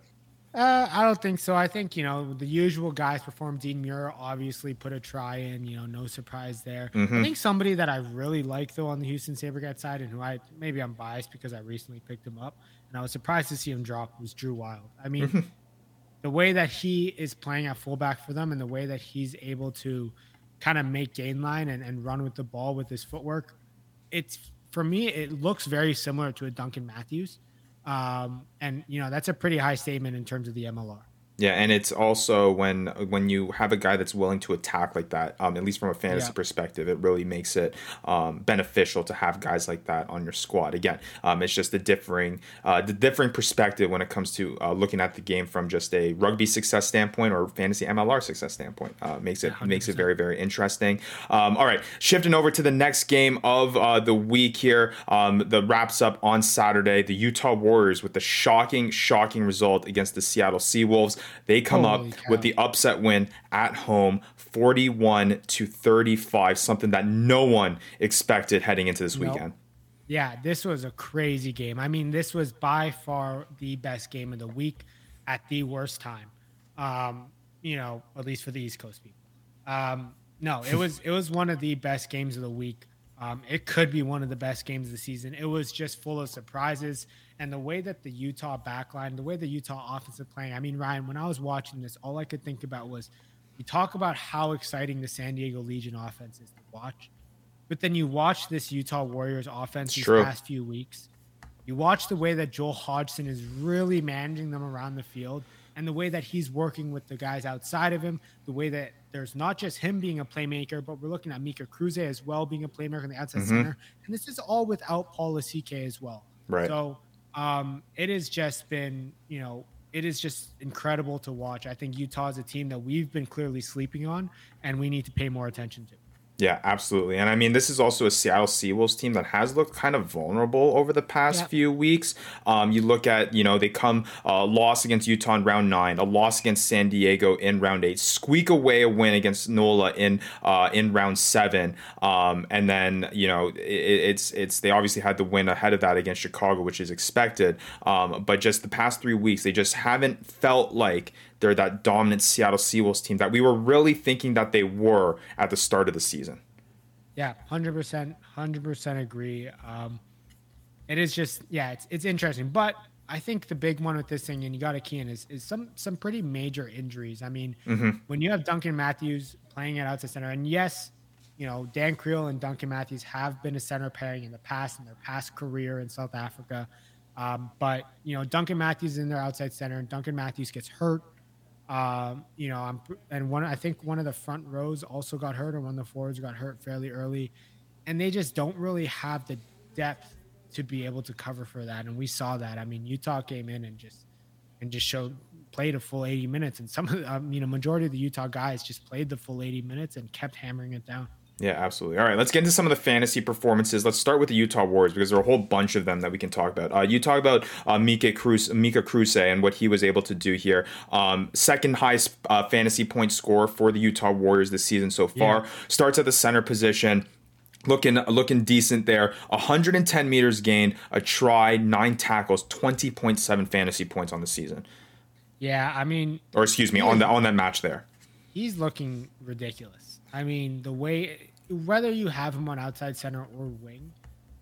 Speaker 3: Uh, I don't think so. I think you know the usual guys perform. Dean Muir obviously put a try in. You know, no surprise there. Mm-hmm. I think somebody that I really like though on the Houston Sabercats side, and who I maybe I'm biased because I recently picked him up, and I was surprised to see him drop was Drew Wild. I mean, mm-hmm. the way that he is playing at fullback for them, and the way that he's able to kind of make gain line and, and run with the ball with his footwork, it's for me it looks very similar to a Duncan Matthews. Um, and you know that's a pretty high statement in terms of the MLR.
Speaker 1: Yeah, and it's also when when you have a guy that's willing to attack like that, um, at least from a fantasy yeah. perspective, it really makes it um, beneficial to have guys like that on your squad. Again, um, it's just a differing uh, the differing perspective when it comes to uh, looking at the game from just a rugby success standpoint or fantasy MLR success standpoint. Uh, makes it 100%. makes it very very interesting. Um, all right, shifting over to the next game of uh, the week here. Um, the wraps up on Saturday. The Utah Warriors with the shocking shocking result against the Seattle Seawolves. They come Holy up cow. with the upset win at home, 41 to 35, something that no one expected heading into this nope. weekend.
Speaker 3: Yeah, this was a crazy game. I mean, this was by far the best game of the week at the worst time. Um, you know, at least for the East Coast people. Um, no, it was it was one of the best games of the week. Um, it could be one of the best games of the season. It was just full of surprises. And the way that the Utah backline, the way the Utah offense is playing, I mean, Ryan, when I was watching this, all I could think about was you talk about how exciting the San Diego Legion offense is to watch. But then you watch this Utah Warriors offense these past few weeks. You watch the way that Joel Hodgson is really managing them around the field and the way that he's working with the guys outside of him, the way that there's not just him being a playmaker, but we're looking at Mika Kruse as well being a playmaker in the outside mm-hmm. center. And this is all without Paul Lasike as well.
Speaker 1: Right.
Speaker 3: So um, it has just been, you know, it is just incredible to watch. I think Utah is a team that we've been clearly sleeping on, and we need to pay more attention to.
Speaker 1: Yeah, absolutely. And I mean, this is also a Seattle Seawolves team that has looked kind of vulnerable over the past yep. few weeks. Um, you look at, you know, they come uh, loss against Utah in round nine, a loss against San Diego in round eight, squeak away a win against NOLA in uh, in round seven, um, and then you know it, it's it's they obviously had the win ahead of that against Chicago, which is expected. Um, but just the past three weeks, they just haven't felt like they're that dominant Seattle Seawolves team that we were really thinking that they were at the start of the season.
Speaker 3: Yeah, hundred percent, hundred percent agree. Um, it is just yeah, it's it's interesting, but I think the big one with this thing, and you got to key in, is is some some pretty major injuries. I mean, mm-hmm. when you have Duncan Matthews playing at outside center, and yes, you know Dan Kriel and Duncan Matthews have been a center pairing in the past in their past career in South Africa, um, but you know Duncan Matthews is in their outside center, and Duncan Matthews gets hurt um, you know, I'm and one I think one of the front rows also got hurt, or one of the forwards got hurt fairly early, and they just don't really have the depth to be able to cover for that. And we saw that. I mean, Utah came in and just and just showed played a full 80 minutes, and some of the, um, you know majority of the Utah guys just played the full 80 minutes and kept hammering it down.
Speaker 1: Yeah, absolutely. All right, let's get into some of the fantasy performances. Let's start with the Utah Warriors because there are a whole bunch of them that we can talk about. Uh, you talk about uh, Mika Cruz, Mika Kruse and what he was able to do here. Um, second highest uh, fantasy point score for the Utah Warriors this season so far. Yeah. Starts at the center position looking looking decent there. 110 meters gained, a try, nine tackles, 20.7 fantasy points on the season.
Speaker 3: Yeah, I mean,
Speaker 1: or excuse me, on the on that match there.
Speaker 3: He's looking ridiculous. I mean, the way whether you have him on outside center or wing,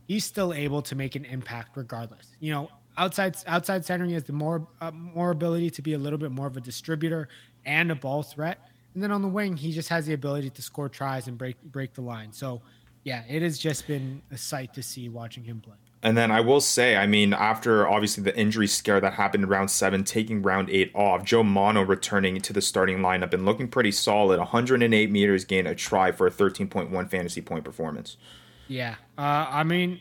Speaker 3: he's still able to make an impact regardless. You know, outside outside centering has the more uh, more ability to be a little bit more of a distributor and a ball threat. And then on the wing, he just has the ability to score tries and break break the line. So, yeah, it has just been a sight to see watching him play.
Speaker 1: And then I will say, I mean, after obviously the injury scare that happened round seven, taking round eight off, Joe Mano returning to the starting lineup and looking pretty solid. 108 meters gain, a try for a 13.1 fantasy point performance.
Speaker 3: Yeah. Uh, I mean,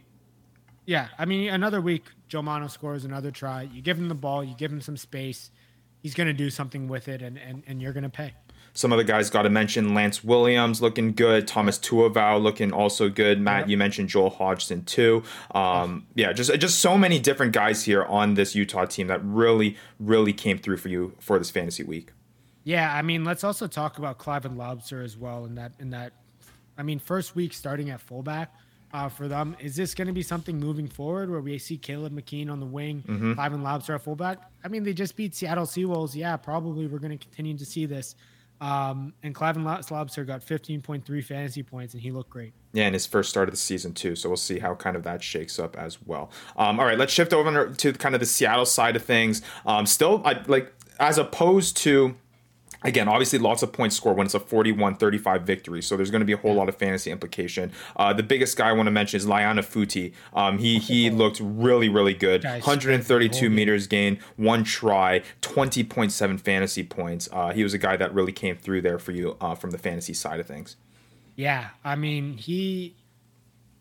Speaker 3: yeah. I mean, another week, Joe Mano scores another try. You give him the ball, you give him some space. He's going to do something with it, and, and, and you're going to pay.
Speaker 1: Some other guys got to mention Lance Williams looking good, Thomas Tuavau looking also good. Matt, you mentioned Joel Hodgson too. Um, yeah, just just so many different guys here on this Utah team that really, really came through for you for this fantasy week.
Speaker 3: Yeah, I mean, let's also talk about Cliven Loubser as well. In that, in that, I mean, first week starting at fullback. Uh, for them. Is this going to be something moving forward where we see Caleb McKean on the wing, mm-hmm. Cliven Loubser at fullback? I mean, they just beat Seattle Seawolves. Yeah, probably we're going to continue to see this. Um, and Cliven Loubser got 15.3 fantasy points, and he looked great.
Speaker 1: Yeah, and his first start of the season too. So we'll see how kind of that shakes up as well. Um, all right, let's shift over to kind of the Seattle side of things. Um, still, I, like as opposed to Again, obviously, lots of points scored when it's a 41 35 victory. So there's going to be a whole lot of fantasy implication. Uh, the biggest guy I want to mention is Liana Futi. Um, he, he looked really, really good. 132 meters gained, one try, 20.7 fantasy points. Uh, he was a guy that really came through there for you uh, from the fantasy side of things.
Speaker 3: Yeah. I mean, he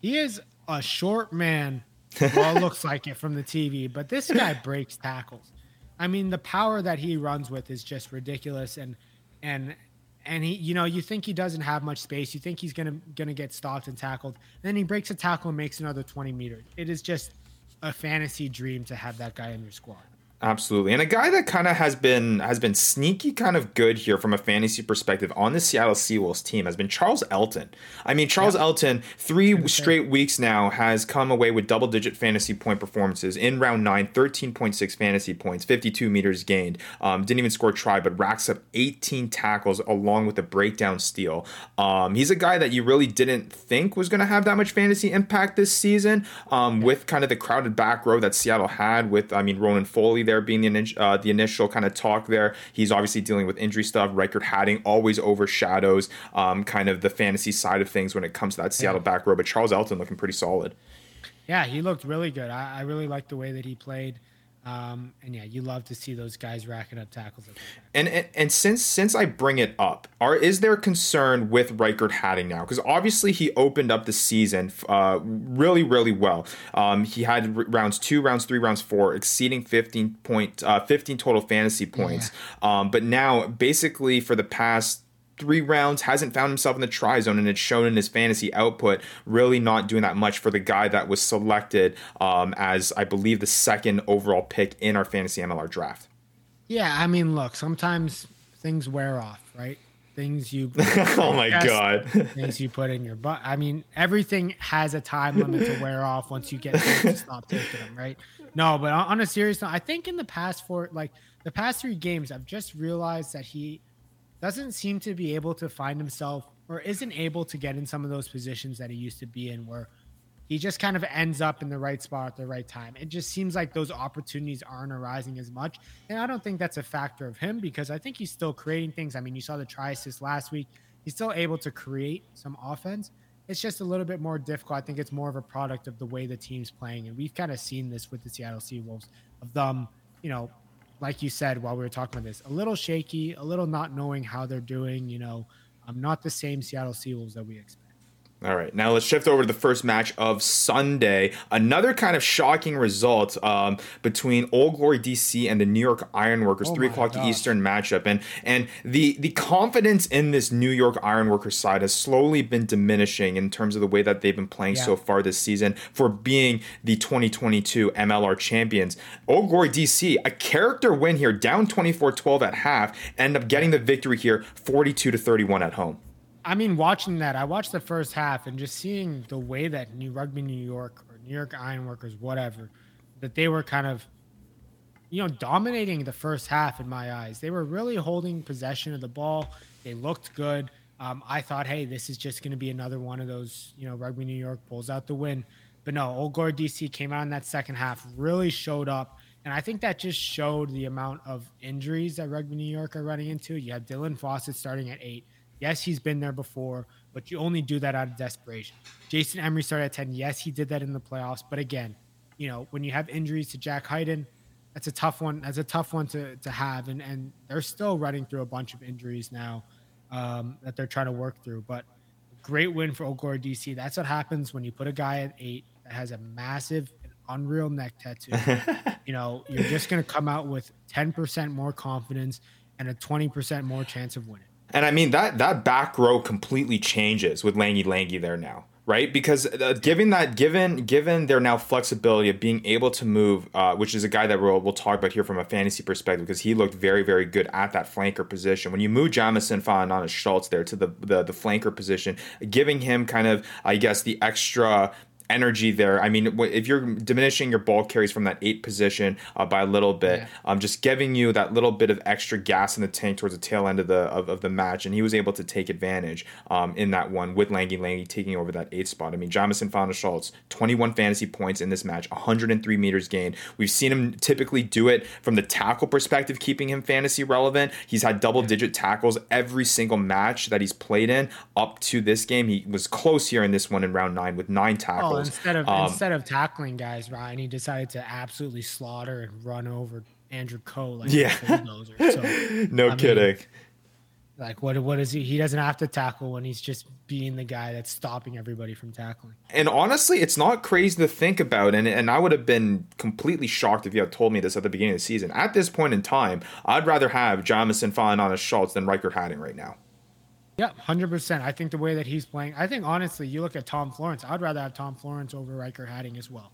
Speaker 3: he is a short man. (laughs) Well, looks like it from the TV, but this guy breaks tackles. I mean, the power that he runs with is just ridiculous, and and and he, you know, you think he doesn't have much space. You think he's gonna gonna get stopped and tackled. And then he breaks a tackle and makes another twenty meters. It is just a fantasy dream to have that guy in your squad.
Speaker 1: Absolutely. And a guy that kind of has been has been sneaky kind of good here from a fantasy perspective on the Seattle Seawolves team has been Charles Elton. I mean, Charles Elton, three straight weeks now, has come away with double digit fantasy point performances in round nine, 13.6 fantasy points, 52 meters gained. Um, didn't even score a try, but racks up 18 tackles along with a breakdown steal. Um, he's a guy that you really didn't think was going to have that much fantasy impact this season um, with kind of the crowded back row that Seattle had with, I mean, Ronan Foley there there being the, uh, the initial kind of talk there. He's obviously dealing with injury stuff. Riekert Hattingh always overshadows um, kind of the fantasy side of things when it comes to that Seattle yeah. back row. But Charles Elton looking pretty solid.
Speaker 3: Yeah, he looked really good. I, I really liked the way that he played. Um, and yeah, you love to see those guys racking up tackles.
Speaker 1: And, and and since since I bring it up, are is there concern with Riekert Hattingh now? Because obviously he opened up the season uh, really really well. Um, he had rounds two, rounds three, rounds four, exceeding fifteen point uh, fifteen total fantasy points. Yeah. Um, but now basically for the past three rounds, hasn't found himself in the try zone, and it's shown in his fantasy output. Really not doing that much for the guy that was selected um, as, I believe, the second overall pick in our fantasy MLR draft.
Speaker 3: Yeah, I mean, look, sometimes things wear off, right? Things you (laughs)
Speaker 1: oh my chest, god,
Speaker 3: things you put in your butt. I mean, everything has a time limit to wear off once you get to stop taking them, right? No, but on a serious note, I think in the past four, like the past three games, I've just realized that he doesn't seem to be able to find himself or isn't able to get in some of those positions that he used to be in where he just kind of ends up in the right spot at the right time. It just seems like those opportunities aren't arising as much. And I don't think that's a factor of him because I think he's still creating things. I mean, you saw the try assist last week. He's still able to create some offense. It's just a little bit more difficult. I think it's more of a product of the way the team's playing. And we've kind of seen this with the Seattle Seawolves of them, you know, like you said while we were talking about this, a little shaky, a little not knowing how they're doing. You know, I'm um, not the same Seattle Seawolves that we expect.
Speaker 1: All right, now let's shift over to the first match of Sunday. Another kind of shocking result um, between Old Glory DC and the New York Ironworkers, oh three o'clock Eastern matchup, and and the the confidence in this New York Ironworkers side has slowly been diminishing in terms of the way that they've been playing yeah. so far this season for being the 2022 MLR champions. Old Glory DC, a character win here, down 24-12 at half, end up getting the victory here, 42 to 31 at home.
Speaker 3: I mean, watching that, I watched the first half and just seeing the way that New Rugby New York or New York Ironworkers, whatever, that they were kind of, you know, dominating the first half in my eyes. They were really holding possession of the ball. They looked good. Um, I thought, hey, this is just going to be another one of those, you know, Rugby New York pulls out the win. But no, Old Glory DC came out in that second half, really showed up. And I think that just showed the amount of injuries that Rugby New York are running into. You have Dylan Fawsitt starting at eight. Yes, he's been there before, but you only do that out of desperation. Jason Emery started at 10. Yes, he did that in the playoffs. But again, you know, when you have injuries to Jack Hayden, that's a tough one. That's a tough one to, to have. And, and they're still running through a bunch of injuries now um, that they're trying to work through. But great win for Glory DC. That's what happens when you put a guy at eight that has a massive and unreal neck tattoo. (laughs) you know, you're just going to come out with 10% more confidence and a 20% more chance of winning.
Speaker 1: And I mean that that back row completely changes with Langy Langy there now, right? Because uh, given that given given their now flexibility of being able to move, uh, which is a guy that we'll, we'll talk about here from a fantasy perspective, because he looked very very good at that flanker position. When you move Jamason Fa'anana-Schultz there to the, the the flanker position, giving him kind of I guess the extra energy there. I mean, if you're diminishing your ball carries from that eight position uh, by a little bit, yeah. um, just giving you that little bit of extra gas in the tank towards the tail end of the of, of the match, and he was able to take advantage um, in that one with Langy Langy taking over that eighth spot. I mean, Jamason Fa'anana-Schultz, 21 fantasy points in this match, 103 meters gained. We've seen him typically do it from the tackle perspective, keeping him fantasy relevant. He's had double digit tackles every single match that he's played in up to this game. He was close here in this one in round nine with nine tackles. Oh,
Speaker 3: instead of um, instead of tackling guys, Ryan, he decided to absolutely slaughter and run over Andrew Cole like
Speaker 1: yeah. So, (laughs) no I kidding. Mean,
Speaker 3: like what what is he? He doesn't have to tackle when he's just being the guy that's stopping everybody from tackling.
Speaker 1: And honestly, it's not crazy to think about. And and I would have been completely shocked if you had told me this at the beginning of the season. At this point in time, I'd rather have Jamason Fa'anana-Schultz than Riekert Hattingh right now.
Speaker 3: Yeah, hundred percent. I think the way that he's playing, I think honestly, you look at Tom Florence. I'd rather have Tom Florence over Riekert Hattingh as well.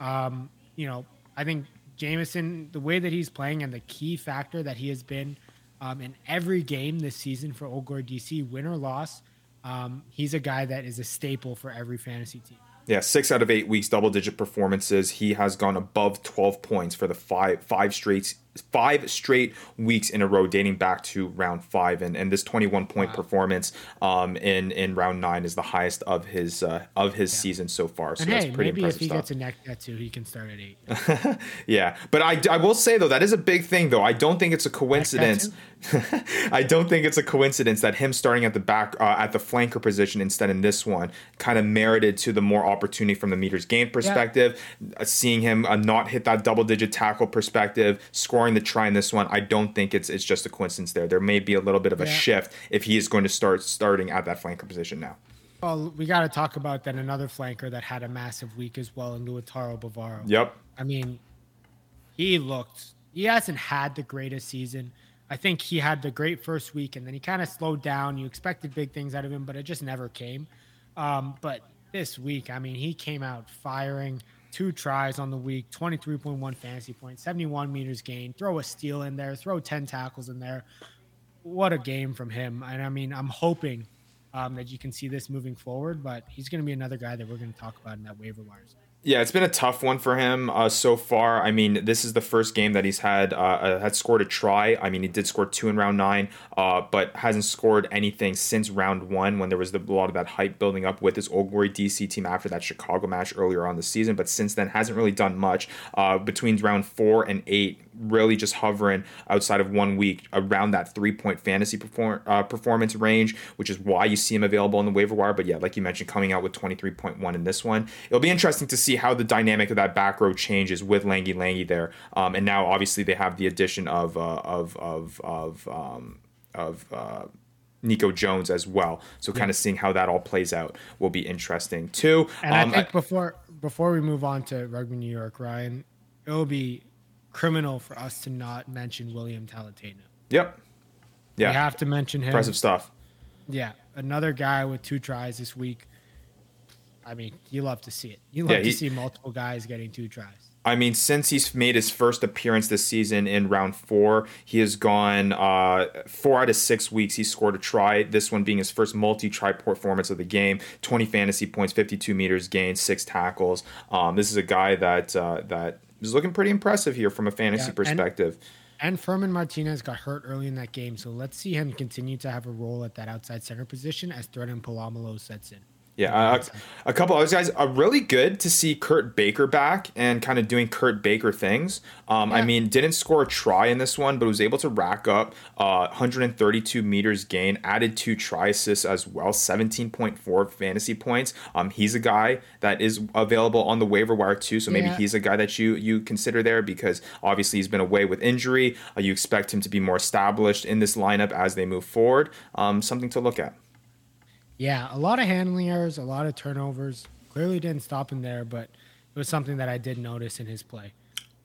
Speaker 3: Um, you know, I think Jamason, the way that he's playing, and the key factor that he has been um, in every game this season for Old Glory DC, win or loss, um, he's a guy that is a staple for every fantasy team.
Speaker 1: Yeah, six out of eight weeks, double digit performances. He has gone above 12 points for the five five straight five straight weeks in a row dating back to round five and, and this 21 point wow. performance um, in in round nine is the highest of his uh, of his yeah. season so far so
Speaker 3: and
Speaker 1: that's
Speaker 3: hey,
Speaker 1: pretty
Speaker 3: maybe
Speaker 1: impressive
Speaker 3: if he
Speaker 1: stuff.
Speaker 3: gets a neck tattoo he can start at eight (laughs)
Speaker 1: yeah but I, I will say though that is a big thing though i don't think it's a coincidence (laughs) i don't think it's a coincidence that him starting at the back uh, at the flanker position instead in this one kind of merited to the more opportunity from the meters game perspective yeah. uh, seeing him uh, not hit that double digit tackle perspective scoring scoring the try in this one, I don't think it's it's just a coincidence there. There may be a little bit of a yeah. shift if he is going to start starting at that flanker position now.
Speaker 3: Well, we got to talk about then another flanker that had a massive week as well in Lautaro Bavaro.
Speaker 1: Yep.
Speaker 3: I mean, he looked. He hasn't had the greatest season. I think he had the great first week and then he kind of slowed down. You expected big things out of him, but it just never came. Um, but this week, I mean, he came out firing two tries on the week, 23.1 fantasy points, 71 meters gained, throw a steal in there, throw 10 tackles in there. What a game from him. And I mean, I'm hoping um, that you can see this moving forward, but he's going to be another guy that we're going to talk about in that waiver wires.
Speaker 1: Yeah, it's been a tough one for him uh, so far. I mean, this is the first game that he's had uh, uh, had scored a try. I mean, he did score two in round nine, uh, but hasn't scored anything since round one when there was the, a lot of that hype building up with his Old Glory DC team after that Chicago match earlier on the season. But since then, hasn't really done much. Uh, between round four and eight, really just hovering outside of one week around that three point fantasy perform, uh, performance range, which is why you see him available on the waiver wire. But yeah, like you mentioned, coming out with 23.1 in this one. It'll be interesting to see how the dynamic of that back row changes with Langy Langy there. Um, and now obviously they have the addition of, uh, of, of, of, um, of, uh, Nico Jones as well. So kind of seeing how that all plays out will be interesting too.
Speaker 3: And um, I think before before we move on to Rugby New York, Ryan, it will be criminal for us to not mention William Talataina.
Speaker 1: Yep.
Speaker 3: Yeah. We have to mention him.
Speaker 1: Impressive stuff.
Speaker 3: Yeah. Another guy with two tries this week. I mean, you love to see it. You love yeah, he, to see multiple guys getting two tries.
Speaker 1: I mean, since he's made his first appearance this season in round four, he has gone uh, four out of six weeks. He scored a try. This one being his first multi-try performance of the game. Twenty fantasy points, fifty-two meters gained, six tackles. Um, this is a guy that uh, that is looking pretty impressive here from a fantasy yeah, perspective.
Speaker 3: And, and Furman Martinez got hurt early in that game, so let's see him continue to have a role at that outside center position as Threadon Polamalu sets in.
Speaker 1: Yeah, a, a couple other guys are really good to see Kurt Baker back and kind of doing Kurt Baker things. Um, yeah. I mean, didn't score a try in this one, but was able to rack up uh, 132 meters gain, added two try assists as well, 17.4 fantasy points. Um, he's a guy that is available on the waiver wire too, so maybe yeah. he's a guy that you you consider there because obviously he's been away with injury. Uh, you expect him to be more established in this lineup as they move forward. Um, something to look at.
Speaker 3: Yeah, a lot of handling errors, a lot of turnovers. Clearly didn't stop him there, but it was something that I did notice in his play.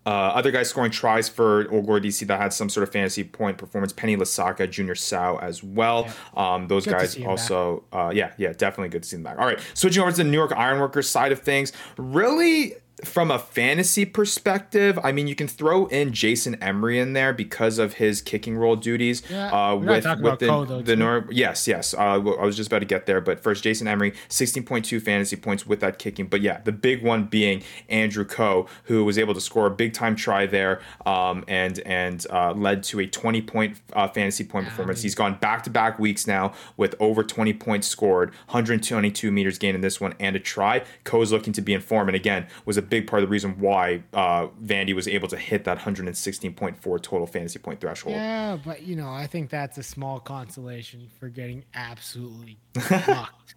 Speaker 1: Uh, other guys scoring tries for Old Glory DC that had some sort of fantasy point performance. Penny Lasaka, Junior Sao as well. Yeah. Um, those good guys also, uh, yeah, yeah, definitely good to see them back. All right, switching over to the New York Ironworkers side of things. Really from a fantasy perspective, I mean, you can throw in Jason Emery in there because of his kicking role duties.
Speaker 3: Yeah, uh, with with the, Cole,
Speaker 1: the Nor- yes, yes. Uh, I was just about to get there, but first, Jason Emery, sixteen point two fantasy points with that kicking. But yeah, the big one being Andrew Coe, who was able to score a big time try there, um, and and uh, led to a twenty point uh, fantasy point yeah, performance. I mean, He's gone back to back weeks now with over twenty points scored, one hundred twenty two meters gained in this one, and a try. Coe is looking to be in form, and again was a big part of the reason why uh, Vandy was able to hit that 116.4 total fantasy point threshold.
Speaker 3: Yeah, but you know, I think that's a small consolation for getting absolutely (laughs) fucked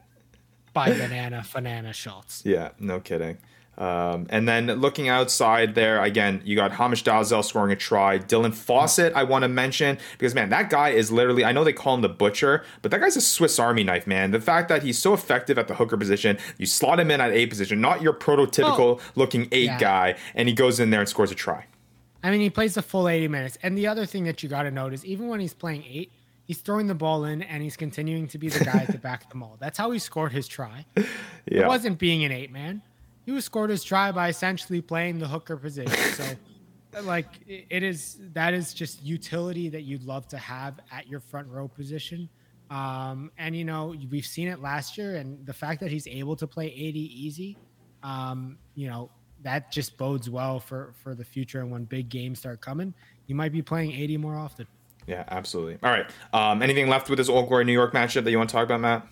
Speaker 3: by Banana Banana Schultz.
Speaker 1: Yeah, no kidding. Um, and then looking outside there, again, you got Hamish Dalzell scoring a try. Dylan Fawsitt, I want to mention because, man, that guy is literally, I know they call him the butcher, but that guy's a Swiss Army knife, man. The fact that he's so effective at the hooker position, you slot him in at A position, not your prototypical looking eight yeah. guy, and he goes in there and scores a try.
Speaker 3: I mean, he plays the full 80 minutes. And the other thing that you got to note is even when he's playing eight, he's throwing the ball in and he's continuing to be the guy to back them all. That's how he scored his try. (laughs) Yeah. It wasn't being an eight man he was scored his try by essentially playing the hooker position. (laughs) So, like, it is that is just utility that you'd love to have at your front row position. Um, and you know, we've seen it last year, and the fact that he's able to play 80 easy, um, you know, that just bodes well for for the future. And when big games start coming, you might be playing 80 more often.
Speaker 1: Yeah, absolutely. All right. Um, anything left with this Old Glory New York matchup that you want to talk about, Matt?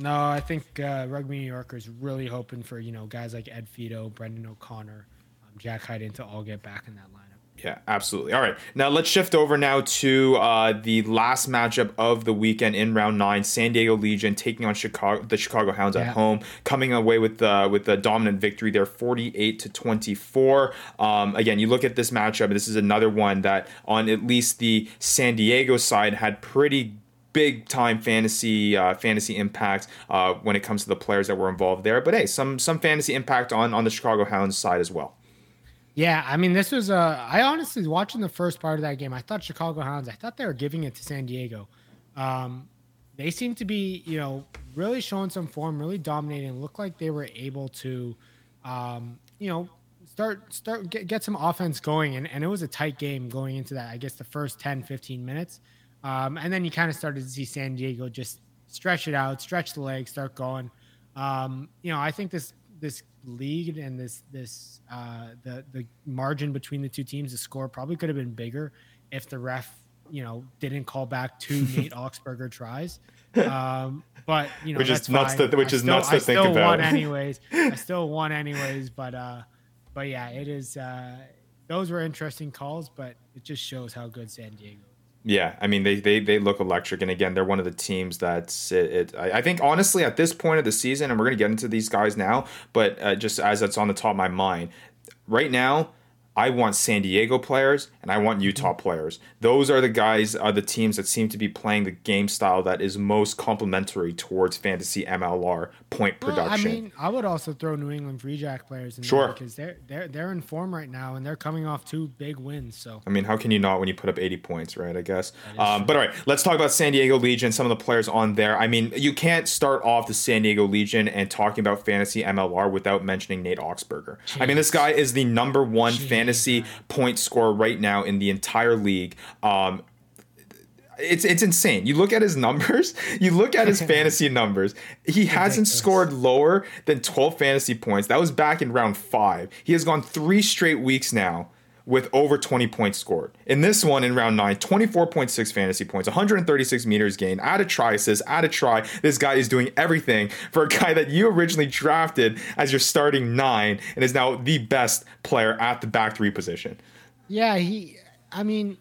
Speaker 3: No, I think uh, Rugby New Yorkers really hoping for you know guys like Ed Fidow, Brendan O'Connor, um, Jack Hyden to all get back in that lineup.
Speaker 1: Yeah, absolutely. All right, now let's shift over now to uh, the last matchup of the weekend in round nine: San Diego Legion taking on Chicago, the Chicago Hounds yeah. at home, coming away with the with the dominant victory there, forty-eight to twenty-four. Um, again, you look at this matchup; this is another one that, on at least the San Diego side, had pretty big time fantasy uh, fantasy impact uh, when it comes to the players that were involved there. But hey, some some fantasy impact on on the Chicago Hounds side as well.
Speaker 3: Yeah, I mean, this was a. I honestly watching the first part of that game. I thought Chicago Hounds. I thought they were giving it to San Diego. Um, they seemed to be, you know, really showing some form, really dominating. Looked like they were able to, um, you know, start start get, get some offense going, and, and it was a tight game going into that. I guess the first 10, 15 minutes, um, and then you kind of started to see San Diego just stretch it out, stretch the legs, start going. Um, you know, I think this this league and this this uh, the the margin between the two teams, the score probably could have been bigger if the ref you know didn't call back two (laughs) Nate Augspurger tries. (laughs) Um, but you know,
Speaker 1: which
Speaker 3: is
Speaker 1: nuts. To, which
Speaker 3: I
Speaker 1: is
Speaker 3: still,
Speaker 1: nuts to
Speaker 3: I
Speaker 1: think
Speaker 3: still
Speaker 1: about.
Speaker 3: Won (laughs) anyways, I still won anyways. But uh, but yeah, it is. Uh, those were interesting calls, but it just shows how good San Diego.
Speaker 1: Yeah, I mean they, they they look electric, and again they're one of the teams that's it. it I, I, think honestly at this point of the season, and we're gonna get into these guys now, but uh, just as that's on the top of my mind, right now I want San Diego players and I want Utah mm-hmm. players. Those are the guys, are the teams that seem to be playing the game style that is most complementary towards fantasy MLR point production.
Speaker 3: Well, I mean, I would also throw New England Free Jack players in sure. there because they're they're they're in form right now and they're coming off two big wins. So
Speaker 1: I mean, how can you not when you put up 80 points, right? I guess. Um, but all right, let's talk about San Diego Legion. Some of the players on there. I mean, you can't start off the San Diego Legion and talking about fantasy MLR without mentioning Nate Augspurger. Jeez. I mean, this guy is the number one Jeez, fantasy man. point scorer right now in the entire league. Um, it's it's insane. You look at his numbers, (laughs) you look at his (laughs) fantasy numbers. He hasn't scored lower than 12 fantasy points. That was back in round 5. He has gone 3 straight weeks now with over 20 points scored. In this one in round 9, 24.6 fantasy points, 136 meters gained, add a try assist, add a try. This guy is doing everything for a guy that you originally drafted as your starting 9 and is now the best player at the back 3 position.
Speaker 3: Yeah, he I mean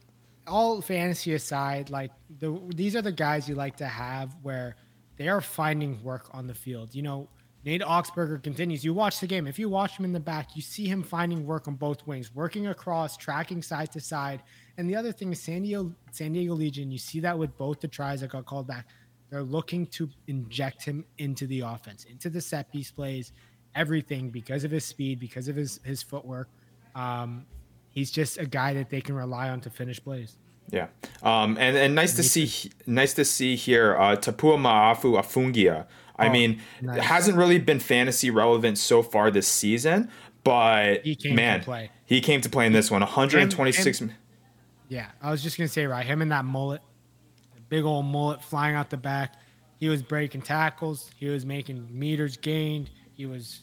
Speaker 3: all fantasy aside, like the these are the guys you like to have where they are finding work on the field. You know, Nate Augspurger continues. You watch the game. If you watch him in the back, you see him finding work on both wings, working across, tracking side to side. And the other thing is San Diego, San Diego Legion. You see that with both the tries that got called back. They're looking to inject him into the offense, into the set piece plays, everything because of his speed, because of his his footwork. Um, he's just a guy that they can rely on to finish plays.
Speaker 1: Yeah, um, and and nice to see nice to see here uh, Tapua Maafu Afungia. I oh, mean, nice. hasn't really been fantasy relevant so far this season, but he man, he came to play in this one. 126. Him, him,
Speaker 3: yeah, I was just gonna say right, him and that mullet, big old mullet flying out the back. He was breaking tackles. He was making meters gained. He was,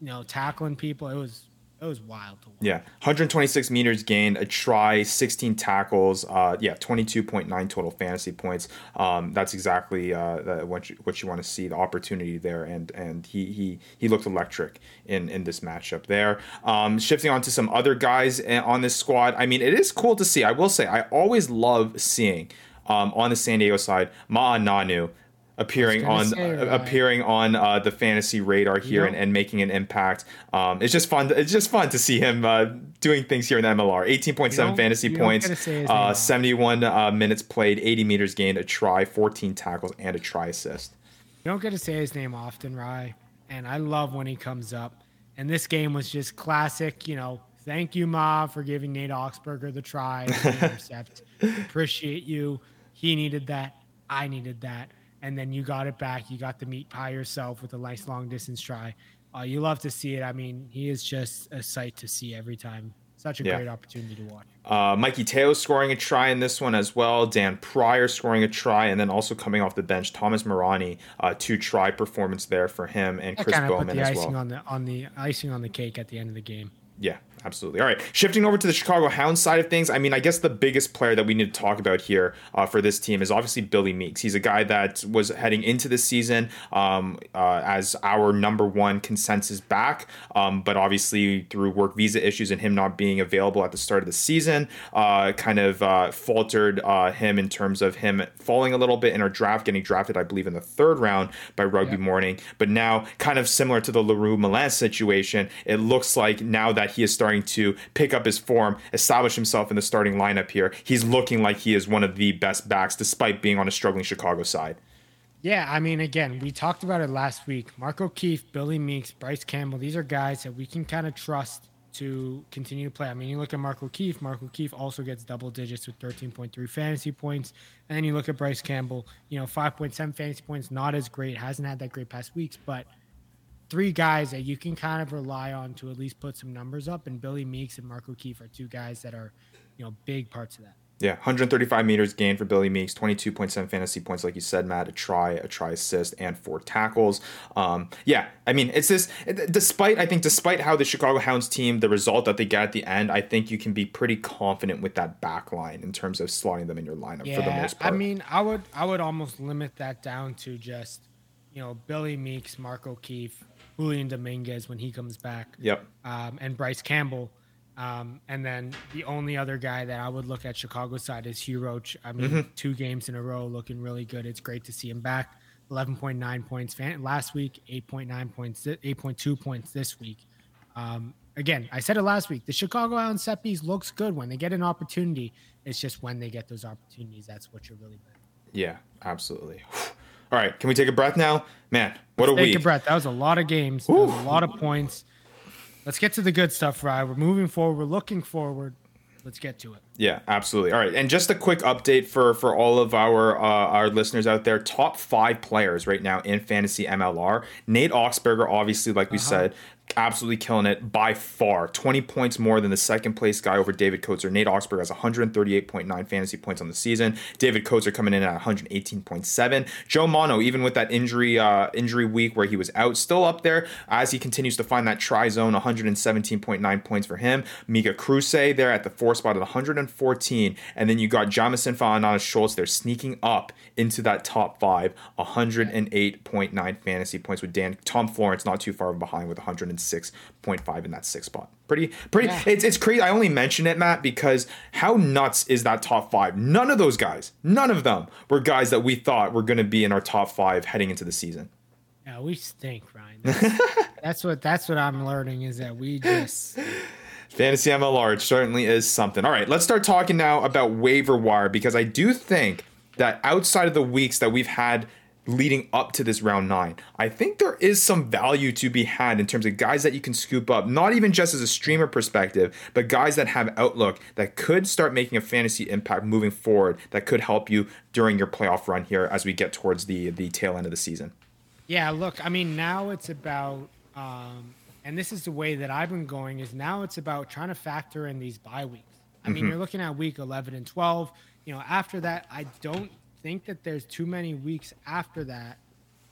Speaker 3: you know, tackling people. It was it was wild to watch.
Speaker 1: Yeah, 126 meters gained, a try, 16 tackles. Uh, yeah, 22.9 total fantasy points. Um, that's exactly uh, what you, what you want to see. The opportunity there, and and he he he looked electric in in this matchup there. Um, shifting on to some other guys eh, on this squad. I mean, it is cool to see. I will say, I always love seeing. Um, on the San Diego side, Ma'a appearing on say, right. appearing on uh, the fantasy radar here and, and, making an impact. Um, it's just fun. To, it's just fun to see him uh, doing things here in the MLR. Eighteen point seven fantasy points, uh, seventy one uh, minutes played, eighty meters gained, a try, fourteen tackles, and a try assist.
Speaker 3: You don't get to say his name often, Rye, and I love when he comes up. And this game was just classic. You know, thank you, Ma, for giving Nate Augspurger the try, the (laughs) intercept. Appreciate you. He needed that. I needed that and then you got it back. You got the meat pie yourself with a nice long distance try. Uh, you love to see it. I mean, he is just a sight to see every time. Such a yeah. great opportunity to watch.
Speaker 1: Uh, Mikey Teo scoring a try in this one as well. Dan Pryor scoring a try, and then also coming off the bench, Thomas Morani, uh, two try performance there for him and Chris Bowman as well.
Speaker 3: On the on the icing on the cake at the end of the game.
Speaker 1: Yeah, absolutely. All right, shifting over to the Chicago Hounds side of things. I mean, I guess the biggest player that we need to talk about here uh, for this team is obviously Billy Meakes. He's a guy that was heading into the season um, uh, as our number one consensus back, um, but obviously through work visa issues and him not being available at the start of the season, uh, kind of uh, faltered uh, him in terms of him falling a little bit in our draft, getting drafted, I believe, in the third round by Rugby Morning. But now, kind of similar to the LaRue Milan situation, it looks like now that he is starting to pick up his form, establish himself in the starting lineup here. He's looking like he is one of the best backs, despite being on a struggling Chicago side.
Speaker 3: Yeah, I mean, again, we talked about it last week. Mark O'Keefe, Billy Meakes, Bryce Campbell, these are guys that we can kind of trust to continue to play. I mean, you look at Mark O'Keefe. Mark O'Keefe also gets double digits with 13.3 fantasy points. And then you look at Bryce Campbell, you know, 5.7 fantasy points, not as great, hasn't had that great past weeks, but three guys that you can kind of rely on to at least put some numbers up. And Billy Meakes and Mark O'Keefe are two guys that are, you know, big parts of that.
Speaker 1: Yeah, 135 meters gained for Billy Meakes, 22.7 fantasy points, like you said, Matt, a try, a try assist, and four tackles. Um, yeah, I mean, it's this. Despite I think, despite how the Chicago Hounds team, the result that they get at the end, I think you can be pretty confident with that back line in terms of slotting them in your lineup
Speaker 3: yeah,
Speaker 1: for the most part.
Speaker 3: I mean, I would I would almost limit that down to just you know Billy Meakes, Mark O'Keefe, Julian Dominguez when he comes back.
Speaker 1: Yep.
Speaker 3: Um, and Bryce Campbell. Um, and then the only other guy that I would look at Chicago side is Hugh Roach. I mean, mm-hmm. two games in a row looking really good. It's great to see him back. 11.9 points last week, 8.9 points, 8.2 points this week. Um, again, I said it last week. The Chicago Island set piece looks good when they get an opportunity. It's just when they get those opportunities, that's what you're really good.
Speaker 1: Yeah, absolutely. (laughs) All right, can we take a breath now? Man, what Let's a
Speaker 3: take
Speaker 1: week.
Speaker 3: Take a breath. That was a lot of games. That was a lot of points. Let's get to the good stuff, Rye. We're moving forward. We're looking forward. Let's get to it.
Speaker 1: Yeah, absolutely. All right, and just a quick update for for all of our uh, our listeners out there. Top five players right now in fantasy MLR. Nate Augspurger, obviously, like we uh-huh. said, absolutely killing it by far. 20 points more than the second place guy over David Coates. Nate Augspurger has 138.9 fantasy points on the season. David Coates coming in at 118.7. Joe Mono, even with that injury uh, injury week where he was out, still up there as he continues to find that try zone. 117.9 points for him. Mika Kruse there at the four spot at 114. And then you got Jamason Fa'anana-Schultz there sneaking up into that top five. 108.9 fantasy points with Dan Tom Florence not too far behind with 100 106.5 in that sixth spot. Pretty, pretty. Yeah. It's it's crazy. I only mention it, Matt, because how nuts is that top five? None of those guys, none of them were guys that we thought were going to be in our top five heading into the season.
Speaker 3: Yeah, we stink, Ryan. That's, (laughs) that's what that's what I'm learning is that we just.
Speaker 1: Fantasy MLR certainly is something. All right, let's start talking now about waiver wire because I do think that outside of the weeks that we've had leading up to this round nine. I think there is some value to be had in terms of guys that you can scoop up, not even just as a streamer perspective, but guys that have outlook that could start making a fantasy impact moving forward that could help you during your playoff run here as we get towards the the tail end of the season.
Speaker 3: Yeah, look, I mean, now it's about um, and this is the way that I've been going is now it's about trying to factor in these bye weeks. I mean, mm-hmm. you're looking at week 11 and 12. You know, after that, I don't think that there's too many weeks after that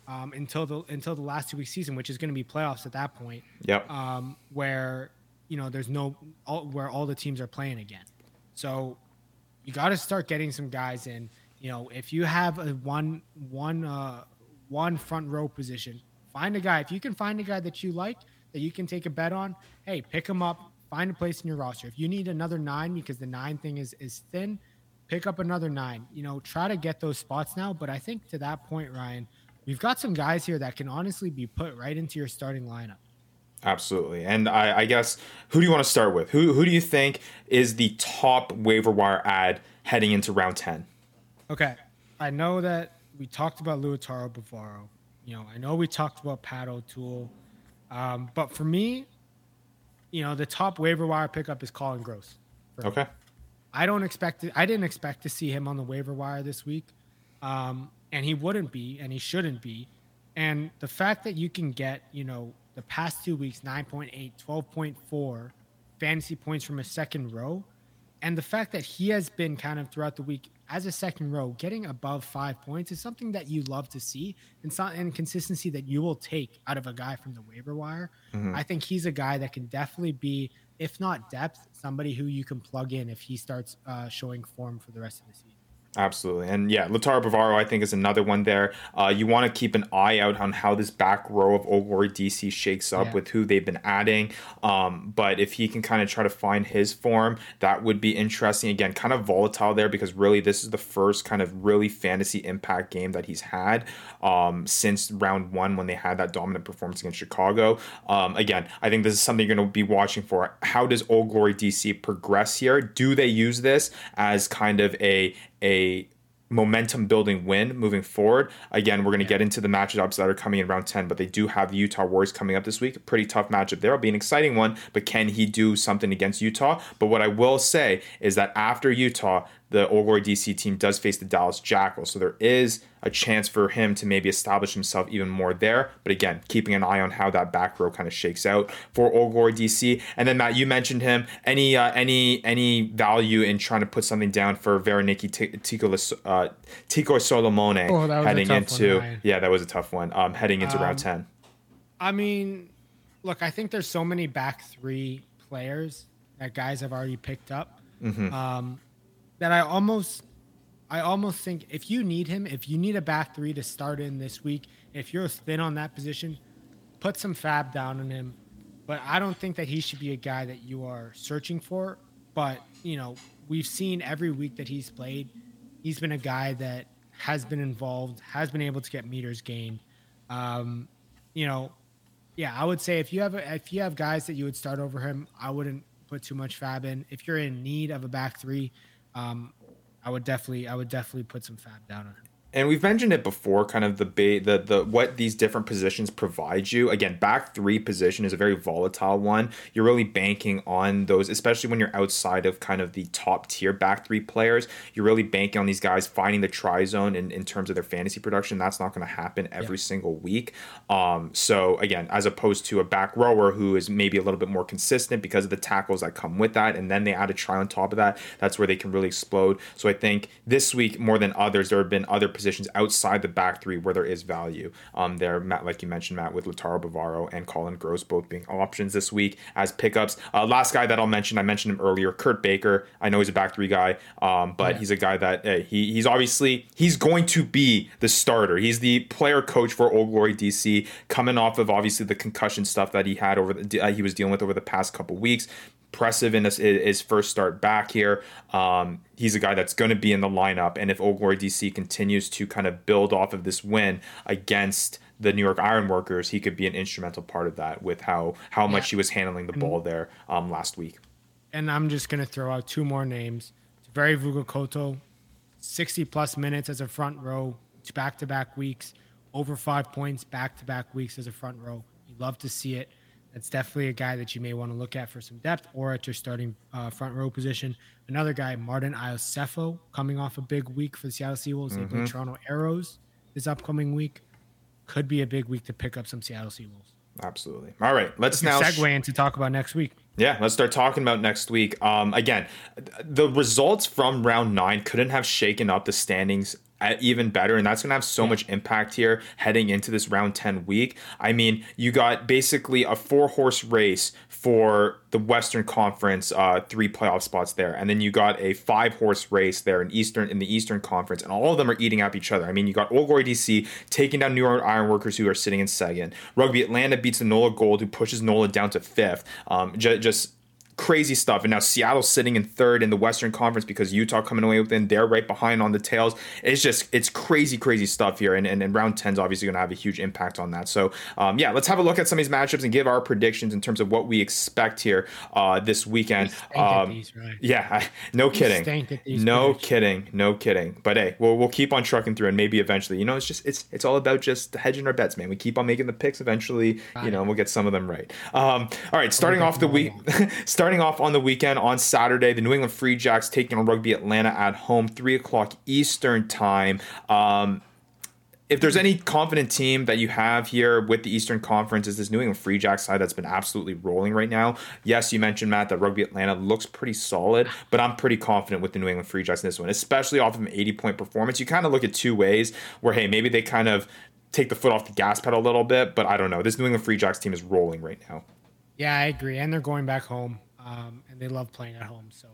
Speaker 3: um, until the until the last two weeks season, which is going to be playoffs at that point.
Speaker 1: Yep.
Speaker 3: Um, where you know there's no all, where all the teams are playing again, so you got to start getting some guys in. You know, if you have a one one uh, one front row position, find a guy. If you can find a guy that you like that you can take a bet on, hey, pick him up. Find a place in your roster. If you need another nine because the nine thing is is thin, pick up another nine. You know, try to get those spots now. But I think to that point, Ryan, we've got some guys here that can honestly be put right into your starting lineup.
Speaker 1: Absolutely. And I, I, guess who do you want to start with? Who who do you think is the top waiver wire ad heading into round ten?
Speaker 3: Okay. I know that we talked about Lautaro Bavaro. You know, I know we talked about Pat O'Toole. Um, but for me, you know, the top waiver wire pickup is Colin Gross.
Speaker 1: Okay.
Speaker 3: Me. I don't expect to, I didn't expect to see him on the waiver wire this week. Um, and he wouldn't be, and he shouldn't be. And the fact that you can get, you know, the past two weeks 9.8, 12.4 fantasy points from a second row, and the fact that he has been kind of throughout the week as a second row getting above five points is something that you love to see and, so, and consistency that you will take out of a guy from the waiver wire. Mm-hmm. I think he's a guy that can definitely be if not depth, somebody who you can plug in if he starts uh, showing form for the rest of the season.
Speaker 1: Absolutely. And yeah, Lautaro Bavaro, I think, is another one there. Uh, you want to keep an eye out on how this back row of Old Glory DC shakes up yeah. with who they've been adding. Um, but if he can kind of try to find his form, that would be interesting. Again, kind of volatile there because really this is the first kind of really fantasy impact game that he's had um, since round one when they had that dominant performance against Chicago. Um, again, I think this is something you're going to be watching for. How does Old Glory DC progress here? Do they use this as kind of a a momentum building win moving forward. Again, we're going to get into the matchups that are coming in round 10, but they do have the Utah Warriors coming up this week. Pretty tough matchup there. It'll be an exciting one, but can he do something against Utah? But what I will say is that after Utah, the Old Glory DC team does face the Dallas Jackals. So there is a chance for him to maybe establish himself even more there. But again, keeping an eye on how that back row kind of shakes out for Old Glory DC. And then Matt, you mentioned him. Any uh, any any value in trying to put something down for Veroniki Tico uh, Tico Solomone
Speaker 3: Oh, that was a
Speaker 1: heading into
Speaker 3: one,
Speaker 1: yeah, that was a tough one. Um, heading into round ten.
Speaker 3: I mean, look, I think there's so many back three players that guys have already picked up um, that I almost, I almost think if you need him, if you need a back three to start in this week, if you're thin on that position, put some fab down on him. But I don't think that he should be a guy that you are searching for. But you know, we've seen every week that he's played, he's been a guy that has been involved, has been able to get meters gained. Um, you know, yeah, I would say if you have a, if you have guys that you would start over him, I wouldn't put too much fab in. If you're in need of a back three, um, I would definitely I would definitely put some fab down on him.
Speaker 1: And we've mentioned it before kind of the ba- the the what these different positions provide you. Again back three position is a very volatile one. You're really banking on those especially when you're outside of kind of the top tier back three players. You're really banking on these guys finding the try zone in, in terms of their fantasy production. That's not going to happen every single week. Um so again as opposed to a back rower who is maybe a little bit more consistent because of the tackles that come with that and then they add a try on top of that that's where they can really explode. So i think this week more than others there have been other positions outside the back three where there is value. Um there matt like you mentioned matt with lautaro bavaro and colin gross both being options this week as pickups. Uh, last guy that i'll mention i mentioned him earlier kurt baker. I know he's a back three guy um but he's a guy that he, he's obviously he's going to be the starter. He's the player coach for old glory dc coming off of obviously the concussion stuff that he had over the uh, he was dealing with over the past couple weeks impressive in his, his first start back here. Um, he's a guy that's going to be in the lineup, and if Old Glory DC continues to kind of build off of this win against the New York Ironworkers, he could be an instrumental part of that with how how much he was handling the ball there um, last week.
Speaker 3: and I'm just gonna throw out two more names. Very Vugokoto, 60 plus minutes as a front row, back to back weeks, over five points back to back weeks as a front row. You love to see it. That's definitely a guy that you may want to look at for some depth or at your starting uh, front row position. Another guy, Martin Iosefo, coming off a big week for the Seattle Seawolves. They play Toronto Arrows this upcoming week. Could be a big week to pick up some Seattle Seawolves.
Speaker 1: Absolutely. All right, let's now
Speaker 3: segue into talk about next week.
Speaker 1: Yeah, let's start talking about next week. Um, again, the results from round nine couldn't have shaken up the standings even better, and that's going to have so much impact here heading into this round 10 week. I mean, you got basically a four horse race for the Western Conference, uh, three playoff spots there, and then you got a five horse race there in Eastern in the Eastern Conference, and all of them are eating up each other. I mean, you got Old Glory DC taking down New York Ironworkers, who are sitting in second. Rugby Atlanta beats the NOLA Gold, who pushes NOLA down to fifth. Um, ju- just crazy stuff. And now Seattle's sitting in third in the Western Conference because Utah coming away with them. They're right behind on the tails. It's just it's crazy, crazy stuff here. And and, and round 10 is obviously going to have a huge impact on that. So um, yeah, let's have a look at some of these matchups and give our predictions in terms of what we expect here uh, this weekend. Um,
Speaker 3: these,
Speaker 1: yeah, I- no kidding.
Speaker 3: stink at these
Speaker 1: No
Speaker 3: predictions.
Speaker 1: kidding. No kidding. But hey, we'll we'll keep on trucking through and maybe eventually, you know, it's just it's it's all about just hedging our bets, man. We keep on making the picks. Eventually, you know, we'll get some of them right. Um, all right, starting off the week, (laughs) starting off on the weekend on Saturday, the New England Free Jacks taking on Rugby Atlanta at home, three o'clock Eastern time. Um, if there's any confident team that you have here with the Eastern Conference, is this New England Free Jacks side that's been absolutely rolling right now. Yes, you mentioned Matt that Rugby Atlanta looks pretty solid, but I'm pretty confident with the New England Free Jacks in this one, especially off of an 80 point performance. You kind of look at two ways where hey, maybe they kind of take the foot off the gas pedal a little bit, but I don't know. This New England Free Jacks team is rolling right now.
Speaker 3: Yeah, I agree. And they're going back home, um, and they love playing at home. So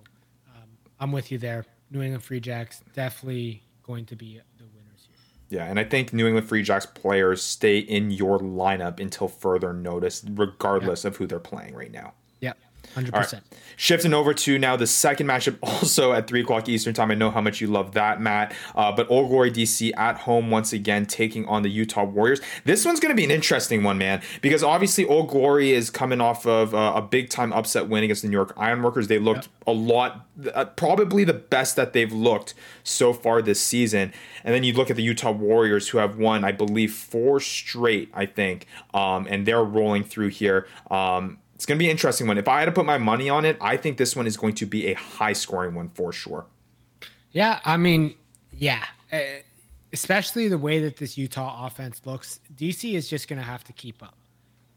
Speaker 3: um, I'm with you there. New England Free Jacks definitely going to be the winners here.
Speaker 1: Yeah, and I think New England Free Jacks players stay in your lineup until further notice, regardless of who they're playing right now.
Speaker 3: Hundred percent.
Speaker 1: Shifting over to now the second matchup, (laughs) also at three o'clock Eastern time. I know how much you love that, Matt. Uh, but Old Glory DC at home once again, taking on the Utah Warriors. This one's going to be an interesting one, man, because obviously Old Glory is coming off of uh, a big time upset win against the New York Ironworkers. They looked yep. a lot, uh, probably the best that they've looked so far this season. And then you look at the Utah Warriors, who have won, I believe, four straight, I think, um, and they're rolling through here. Um, it's going to be an interesting one. If I had to put my money on it, I think this one is going to be a high scoring one for sure.
Speaker 3: Yeah, I mean, yeah. Uh, especially the way that this Utah offense looks, DC is just going to have to keep up.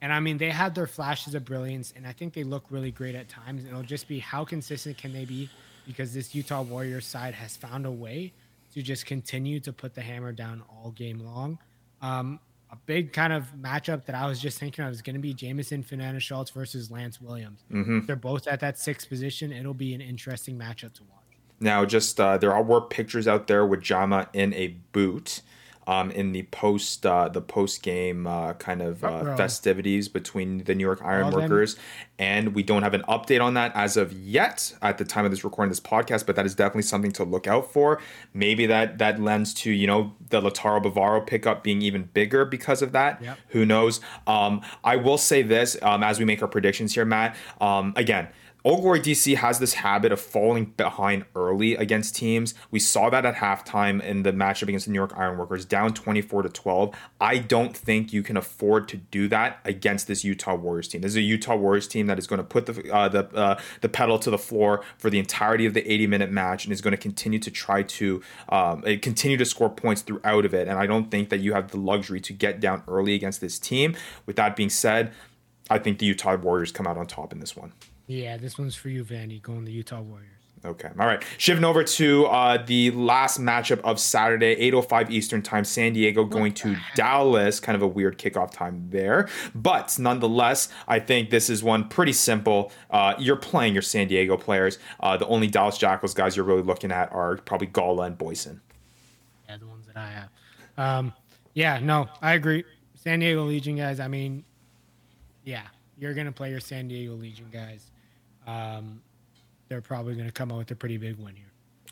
Speaker 3: And I mean, they had their flashes of brilliance, and I think they look really great at times. And It'll just be how consistent can they be because this Utah Warriors side has found a way to just continue to put the hammer down all game long. Um, a big kind of matchup that I was just thinking of is going to be Jamason Fa'anana-Schultz versus Lance Williams. Mm-hmm. They're both at that sixth position. It'll be an interesting matchup to watch.
Speaker 1: Now, just uh, there are were pictures out there with Jama in a boot um, in the post uh, the post game uh, kind of uh, festivities between the New York Ironworkers, and we don't have an update on that as of yet at the time of this recording this podcast. But that is definitely something to look out for. Maybe that that lends to you know the Lautaro Bavaro pickup being even bigger because of that. Yep. Who knows? Um, I will say this um, as we make our predictions here, Matt. Um, again Old DC has this habit of falling behind early against teams. We saw that at halftime in the matchup against the New York Ironworkers, down 24 to 12. I don't think you can afford to do that against this Utah Warriors team. This is a Utah Warriors team that is going to put the uh, the uh, the pedal to the floor for the entirety of the 80 minute match and is going to continue to try to um, eh, continue to score points throughout of it. And I don't think that you have the luxury to get down early against this team. With that being said, I think the Utah Warriors come out on top in this one.
Speaker 3: Yeah, this one's for you, Vandy, going to Utah Warriors.
Speaker 1: Okay. All right. Shifting over to uh, the last matchup of Saturday, 8.05 Eastern Time, San Diego going to? Dallas. Kind of a weird kickoff time there. But nonetheless, I think this is one pretty simple. Uh, you're playing your San Diego players. Uh, the only Dallas Jackals guys you're really looking at are probably Golla and Boyson.
Speaker 3: Yeah, the ones that I have. Um, yeah, no, I agree. San Diego Legion guys, I mean, yeah, you're going to play your San Diego Legion guys um, they're probably going to come out with a pretty big win here.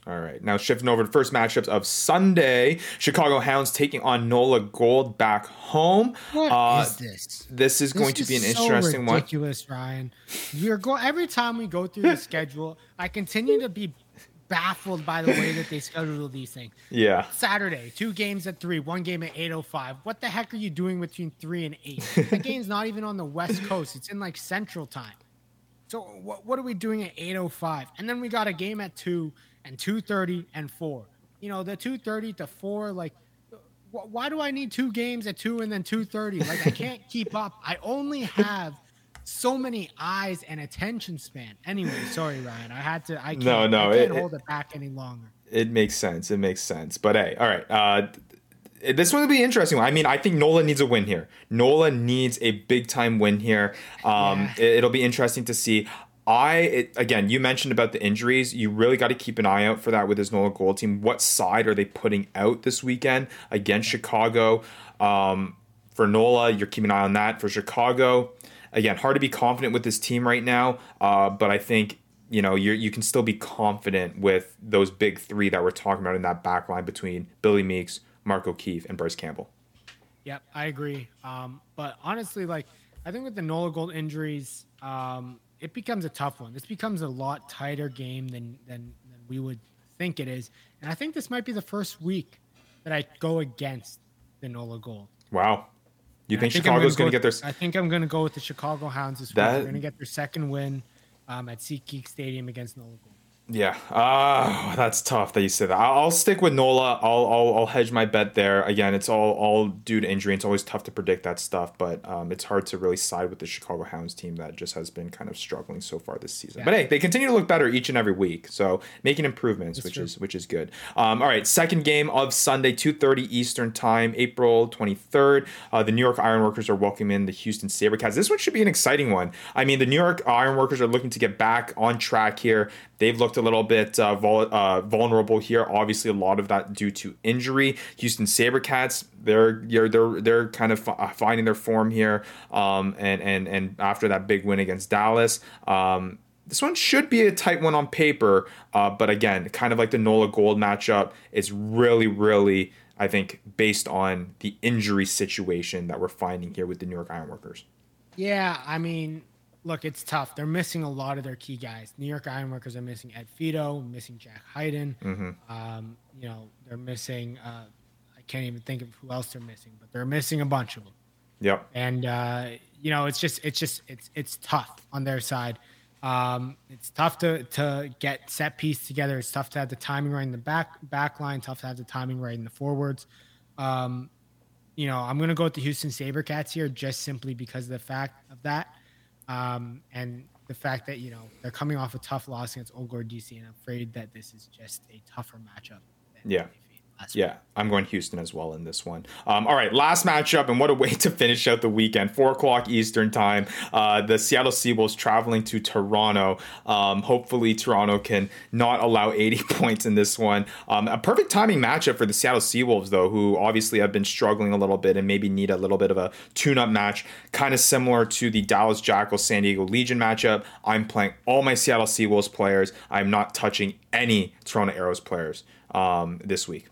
Speaker 1: All right. Now shifting over to first matchups of Sunday, Chicago Hounds taking on Nola Gold back home.
Speaker 3: What uh, is this?
Speaker 1: This is this going to be an so interesting
Speaker 3: ridiculous, one. Ridiculous, Ryan. We're going every time we go through the (laughs) schedule. I continue to be baffled by the way that they schedule these things.
Speaker 1: Yeah.
Speaker 3: Saturday, two games at three, one game at eight oh five. What the heck are you doing between three and eight? that (laughs) game's not even on the West Coast. It's in like Central Time. So what, what are we doing at 8:05? And then we got a game at 2 and 2:30 and 4. You know, the 2:30 to 4 like why do I need two games at 2 and then 2:30? Like I can't (laughs) keep up. I only have so many eyes and attention span. Anyway, sorry Ryan. I had to I can't, no, no, I can't it, hold it back any longer.
Speaker 1: It makes sense. It makes sense. But hey, all right. Uh this one will be interesting. I mean, I think Nola needs a win here. Nola needs a big time win here. Um, yeah. it, will be interesting to see. I it, again, you mentioned about the injuries. You really got to keep an eye out for that with this Nola Gold team. What side are they putting out this weekend against Chicago? Um, for Nola, you're keeping an eye on that. For Chicago, again, hard to be confident with this team right now. Uh, but I think you know you you can still be confident with those big three that we're talking about in that back line between Billy Meakes, Mark O'Keefe, and Bryce Campbell.
Speaker 3: Yep, I agree. Um, but honestly, like I think with the Nola Gold injuries, um, it becomes a tough one. This becomes a lot tighter game than, than than we would think it is. And I think this might be the first week that I go against the Nola Gold.
Speaker 1: Wow. You think, think Chicago's going to get their?
Speaker 3: I think I'm going to go with the Chicago Hounds this that... week. They're going to get their second win um, at SeatGeek Stadium against Nola Gold.
Speaker 1: Yeah, ah, uh, that's tough that you say that. I'll stick with Nola. I'll, I'll I'll hedge my bet there. Again, it's all all due to injury. It's always tough to predict that stuff, but um, it's hard to really side with the Chicago Hounds team that just has been kind of struggling so far this season. Yeah. But hey, they continue to look better each and every week, so making improvements, that's which true. is which is good. Um, all right, second game of Sunday, two thirty Eastern time, April twenty third. Uh, the New York Ironworkers are welcoming the Houston SaberCats. This one should be an exciting one. I mean, the New York Ironworkers are looking to get back on track here. They've looked a little bit uh, uh, vulnerable here. Obviously, a lot of that due to injury. Houston SaberCats, they're they're they're kind of uh, finding their form here, um, and and and after that big win against Dallas. Um, this one should be a tight one on paper, uh, but again, kind of like the Nola Gold matchup, it's really, really, I think, based on the injury situation that we're finding here with the New York Ironworkers.
Speaker 3: Yeah, I mean, look, it's tough. They're missing a lot of their key guys. New York Ironworkers are missing Ed Fidow, missing Jack Hayden. Mm-hmm. Um, you know, they're missing. Uh, I can't even think of who else they're missing, but they're missing a bunch of them.
Speaker 1: Yep.
Speaker 3: And uh, you know, it's just, it's just, it's, it's tough on their side. Um, it's tough to to get set piece together. It's tough to have the timing right in the back back line. Tough to have the timing right in the forwards. Um, you know, I'm gonna go with the Houston SaberCats here just simply because of the fact of that. Um, and the fact that you know they're coming off a tough loss against Old Guard DC, and I'm afraid that this is just a tougher matchup.
Speaker 1: Yeah. Yeah, I'm going Houston as well in this one. Um, all right, last matchup, and what a (laughs) way to finish out the weekend. Four o'clock Eastern time. Uh, the Seattle Seawolves traveling to Toronto. Um, hopefully, Toronto can not allow 80 (laughs) points in this one. Um, a perfect timing matchup for the Seattle Seawolves, though, who obviously have been struggling a little bit and maybe need a little bit of a tune-up match, kind of similar to the Dallas Jackals San Diego Legion matchup. I'm playing all my Seattle Seawolves players. I'm not touching any Toronto Arrows players um, this week.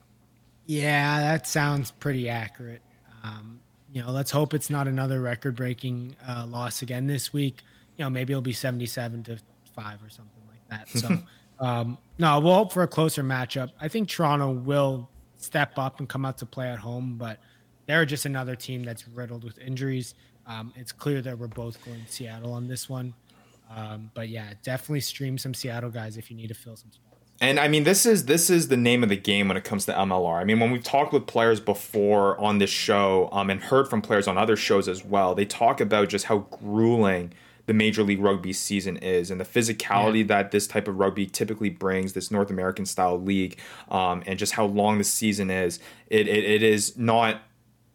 Speaker 3: Yeah, that sounds pretty accurate. Um, you know, let's hope it's not another record-breaking uh, loss again this week. You know, maybe it'll be seventy-seven to five or something like that. (laughs) So, um, no, we'll hope for a closer matchup. I think Toronto will step up and come out to play at home, but they're just another team that's riddled with injuries. Um, it's clear that we're both going to Seattle on this one. Um, but yeah, definitely stream some Seattle guys if you need to fill some spots.
Speaker 1: And I mean, this is this is the name of the game when it comes to MLR. I mean, when we've talked with players before on this show, um, and heard from players on other shows as well, they talk about just how grueling the Major League Rugby season is, and the physicality yeah. that this type of rugby typically brings, this North American style league, um, and just how long the season is. It, it, it is not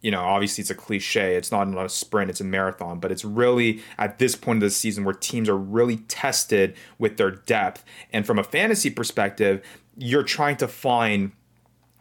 Speaker 1: you know, obviously it's a cliche. It's not a sprint, it's a marathon, but it's really at this point of the season where teams are really tested with their depth. And from a fantasy perspective, you're trying to find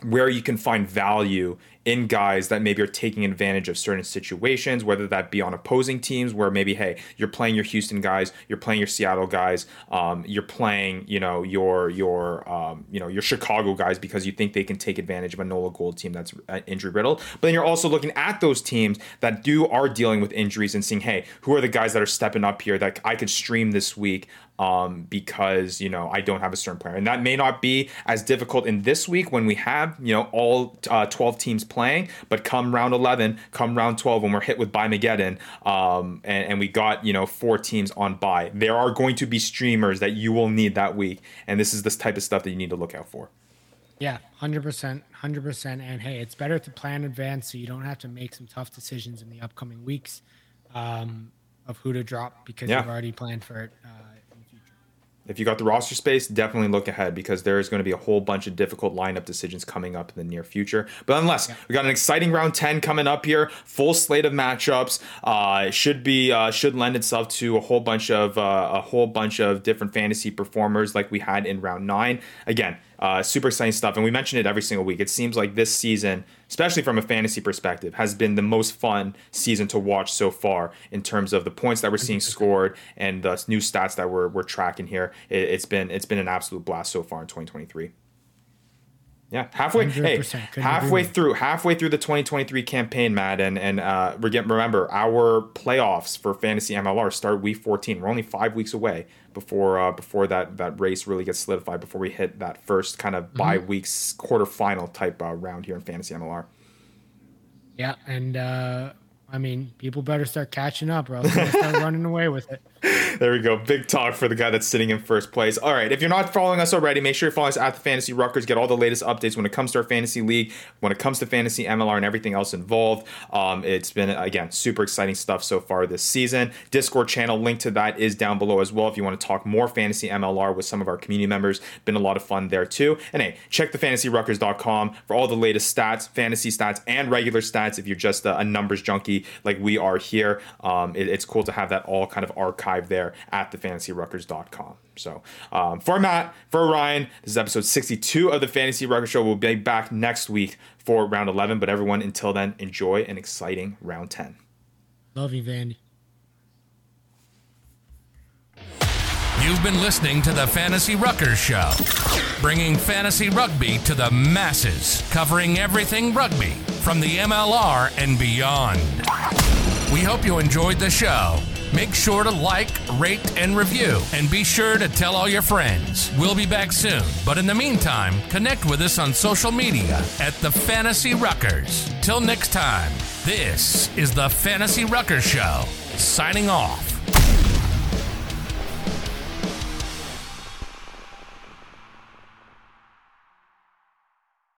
Speaker 1: where you can find value in guys that maybe are taking advantage of certain situations, whether that be on opposing teams where maybe, hey, you're playing your Houston guys, you're playing your Seattle guys, um, you're playing, you know, your your um, you know your Chicago guys because you think they can take advantage of a Nola Gold team that's uh, injury riddled. But then you're also looking at those teams that do are dealing with injuries and seeing, hey, who are the guys that are stepping up here that I could stream this week um, because you know I don't have a certain player, and that may not be as difficult in this week when we have you know all uh, 12 teams playing. But come round 11, come round 12, when we're hit with bye Mageddon, um, and, and we got you know four teams on bye, there are going to be streamers that you will need that week, and this is this type of stuff that you need to look out for.
Speaker 3: Yeah, hundred percent, hundred percent. And hey, it's better to plan in advance so you don't have to make some tough decisions in the upcoming weeks um, of who to drop because yeah. you've already planned for it. Uh,
Speaker 1: if you got the roster space, definitely look ahead because there is going to be a whole bunch of difficult lineup decisions coming up in the near future. But unless yeah. we got an exciting round ten coming up here, full slate of matchups, uh, should be uh, should lend itself to a whole bunch of uh, a whole bunch of different fantasy performers like we had in round nine. Again, uh, super exciting stuff, and we mention it every single week. It seems like this season, especially from a fantasy perspective, has been the most fun season to watch so far in terms of the points that we're seeing scored and the new stats that we're, we're tracking here. It, it's been it's been an absolute blast so far in 2023. Yeah, halfway. Hey, halfway through, halfway through the 2023 campaign, Matt, and and uh, remember our playoffs for fantasy MLR start week 14. We're only five weeks away before uh, before that that race really gets solidified. Before we hit that first kind of mm-hmm. bye weeks quarterfinal type uh, round here in fantasy MLR.
Speaker 3: Yeah, and uh, I mean, people better start catching up, or else they start (laughs) running away with it.
Speaker 1: There we go. Big talk for the guy that's sitting in first place. All right. If you're not following us already, make sure you're following us at the Fantasy Ruckers. Get all the latest updates when it comes to our fantasy league, when it comes to fantasy MLR, and everything else involved. Um, it's been again super exciting stuff so far this season. Discord channel link to that is down below as well. If you want to talk more fantasy MLR with some of our community members, been a lot of fun there too. And hey, check the fantasyruckers.com for all the latest stats, fantasy stats, and regular stats. If you're just a, a numbers junkie like we are here, um, it, it's cool to have that all kind of archived there at thefantasyruckers.com. So um, for Matt, for Ryan, this is episode 62 of the Fantasy Rucker Show. We'll be back next week for round 11. But everyone, until then, enjoy an exciting round 10.
Speaker 3: Love you, Vandy.
Speaker 2: You've been listening to the Fantasy Ruckers Show, bringing fantasy rugby to the masses, covering everything rugby from the MLR and beyond. We hope you enjoyed the show. Make sure to like, rate, and review, and be sure to tell all your friends. We'll be back soon, but in the meantime, connect with us on social media at the Fantasy Ruckers. Till next time, this is the Fantasy Ruckers Show, signing off.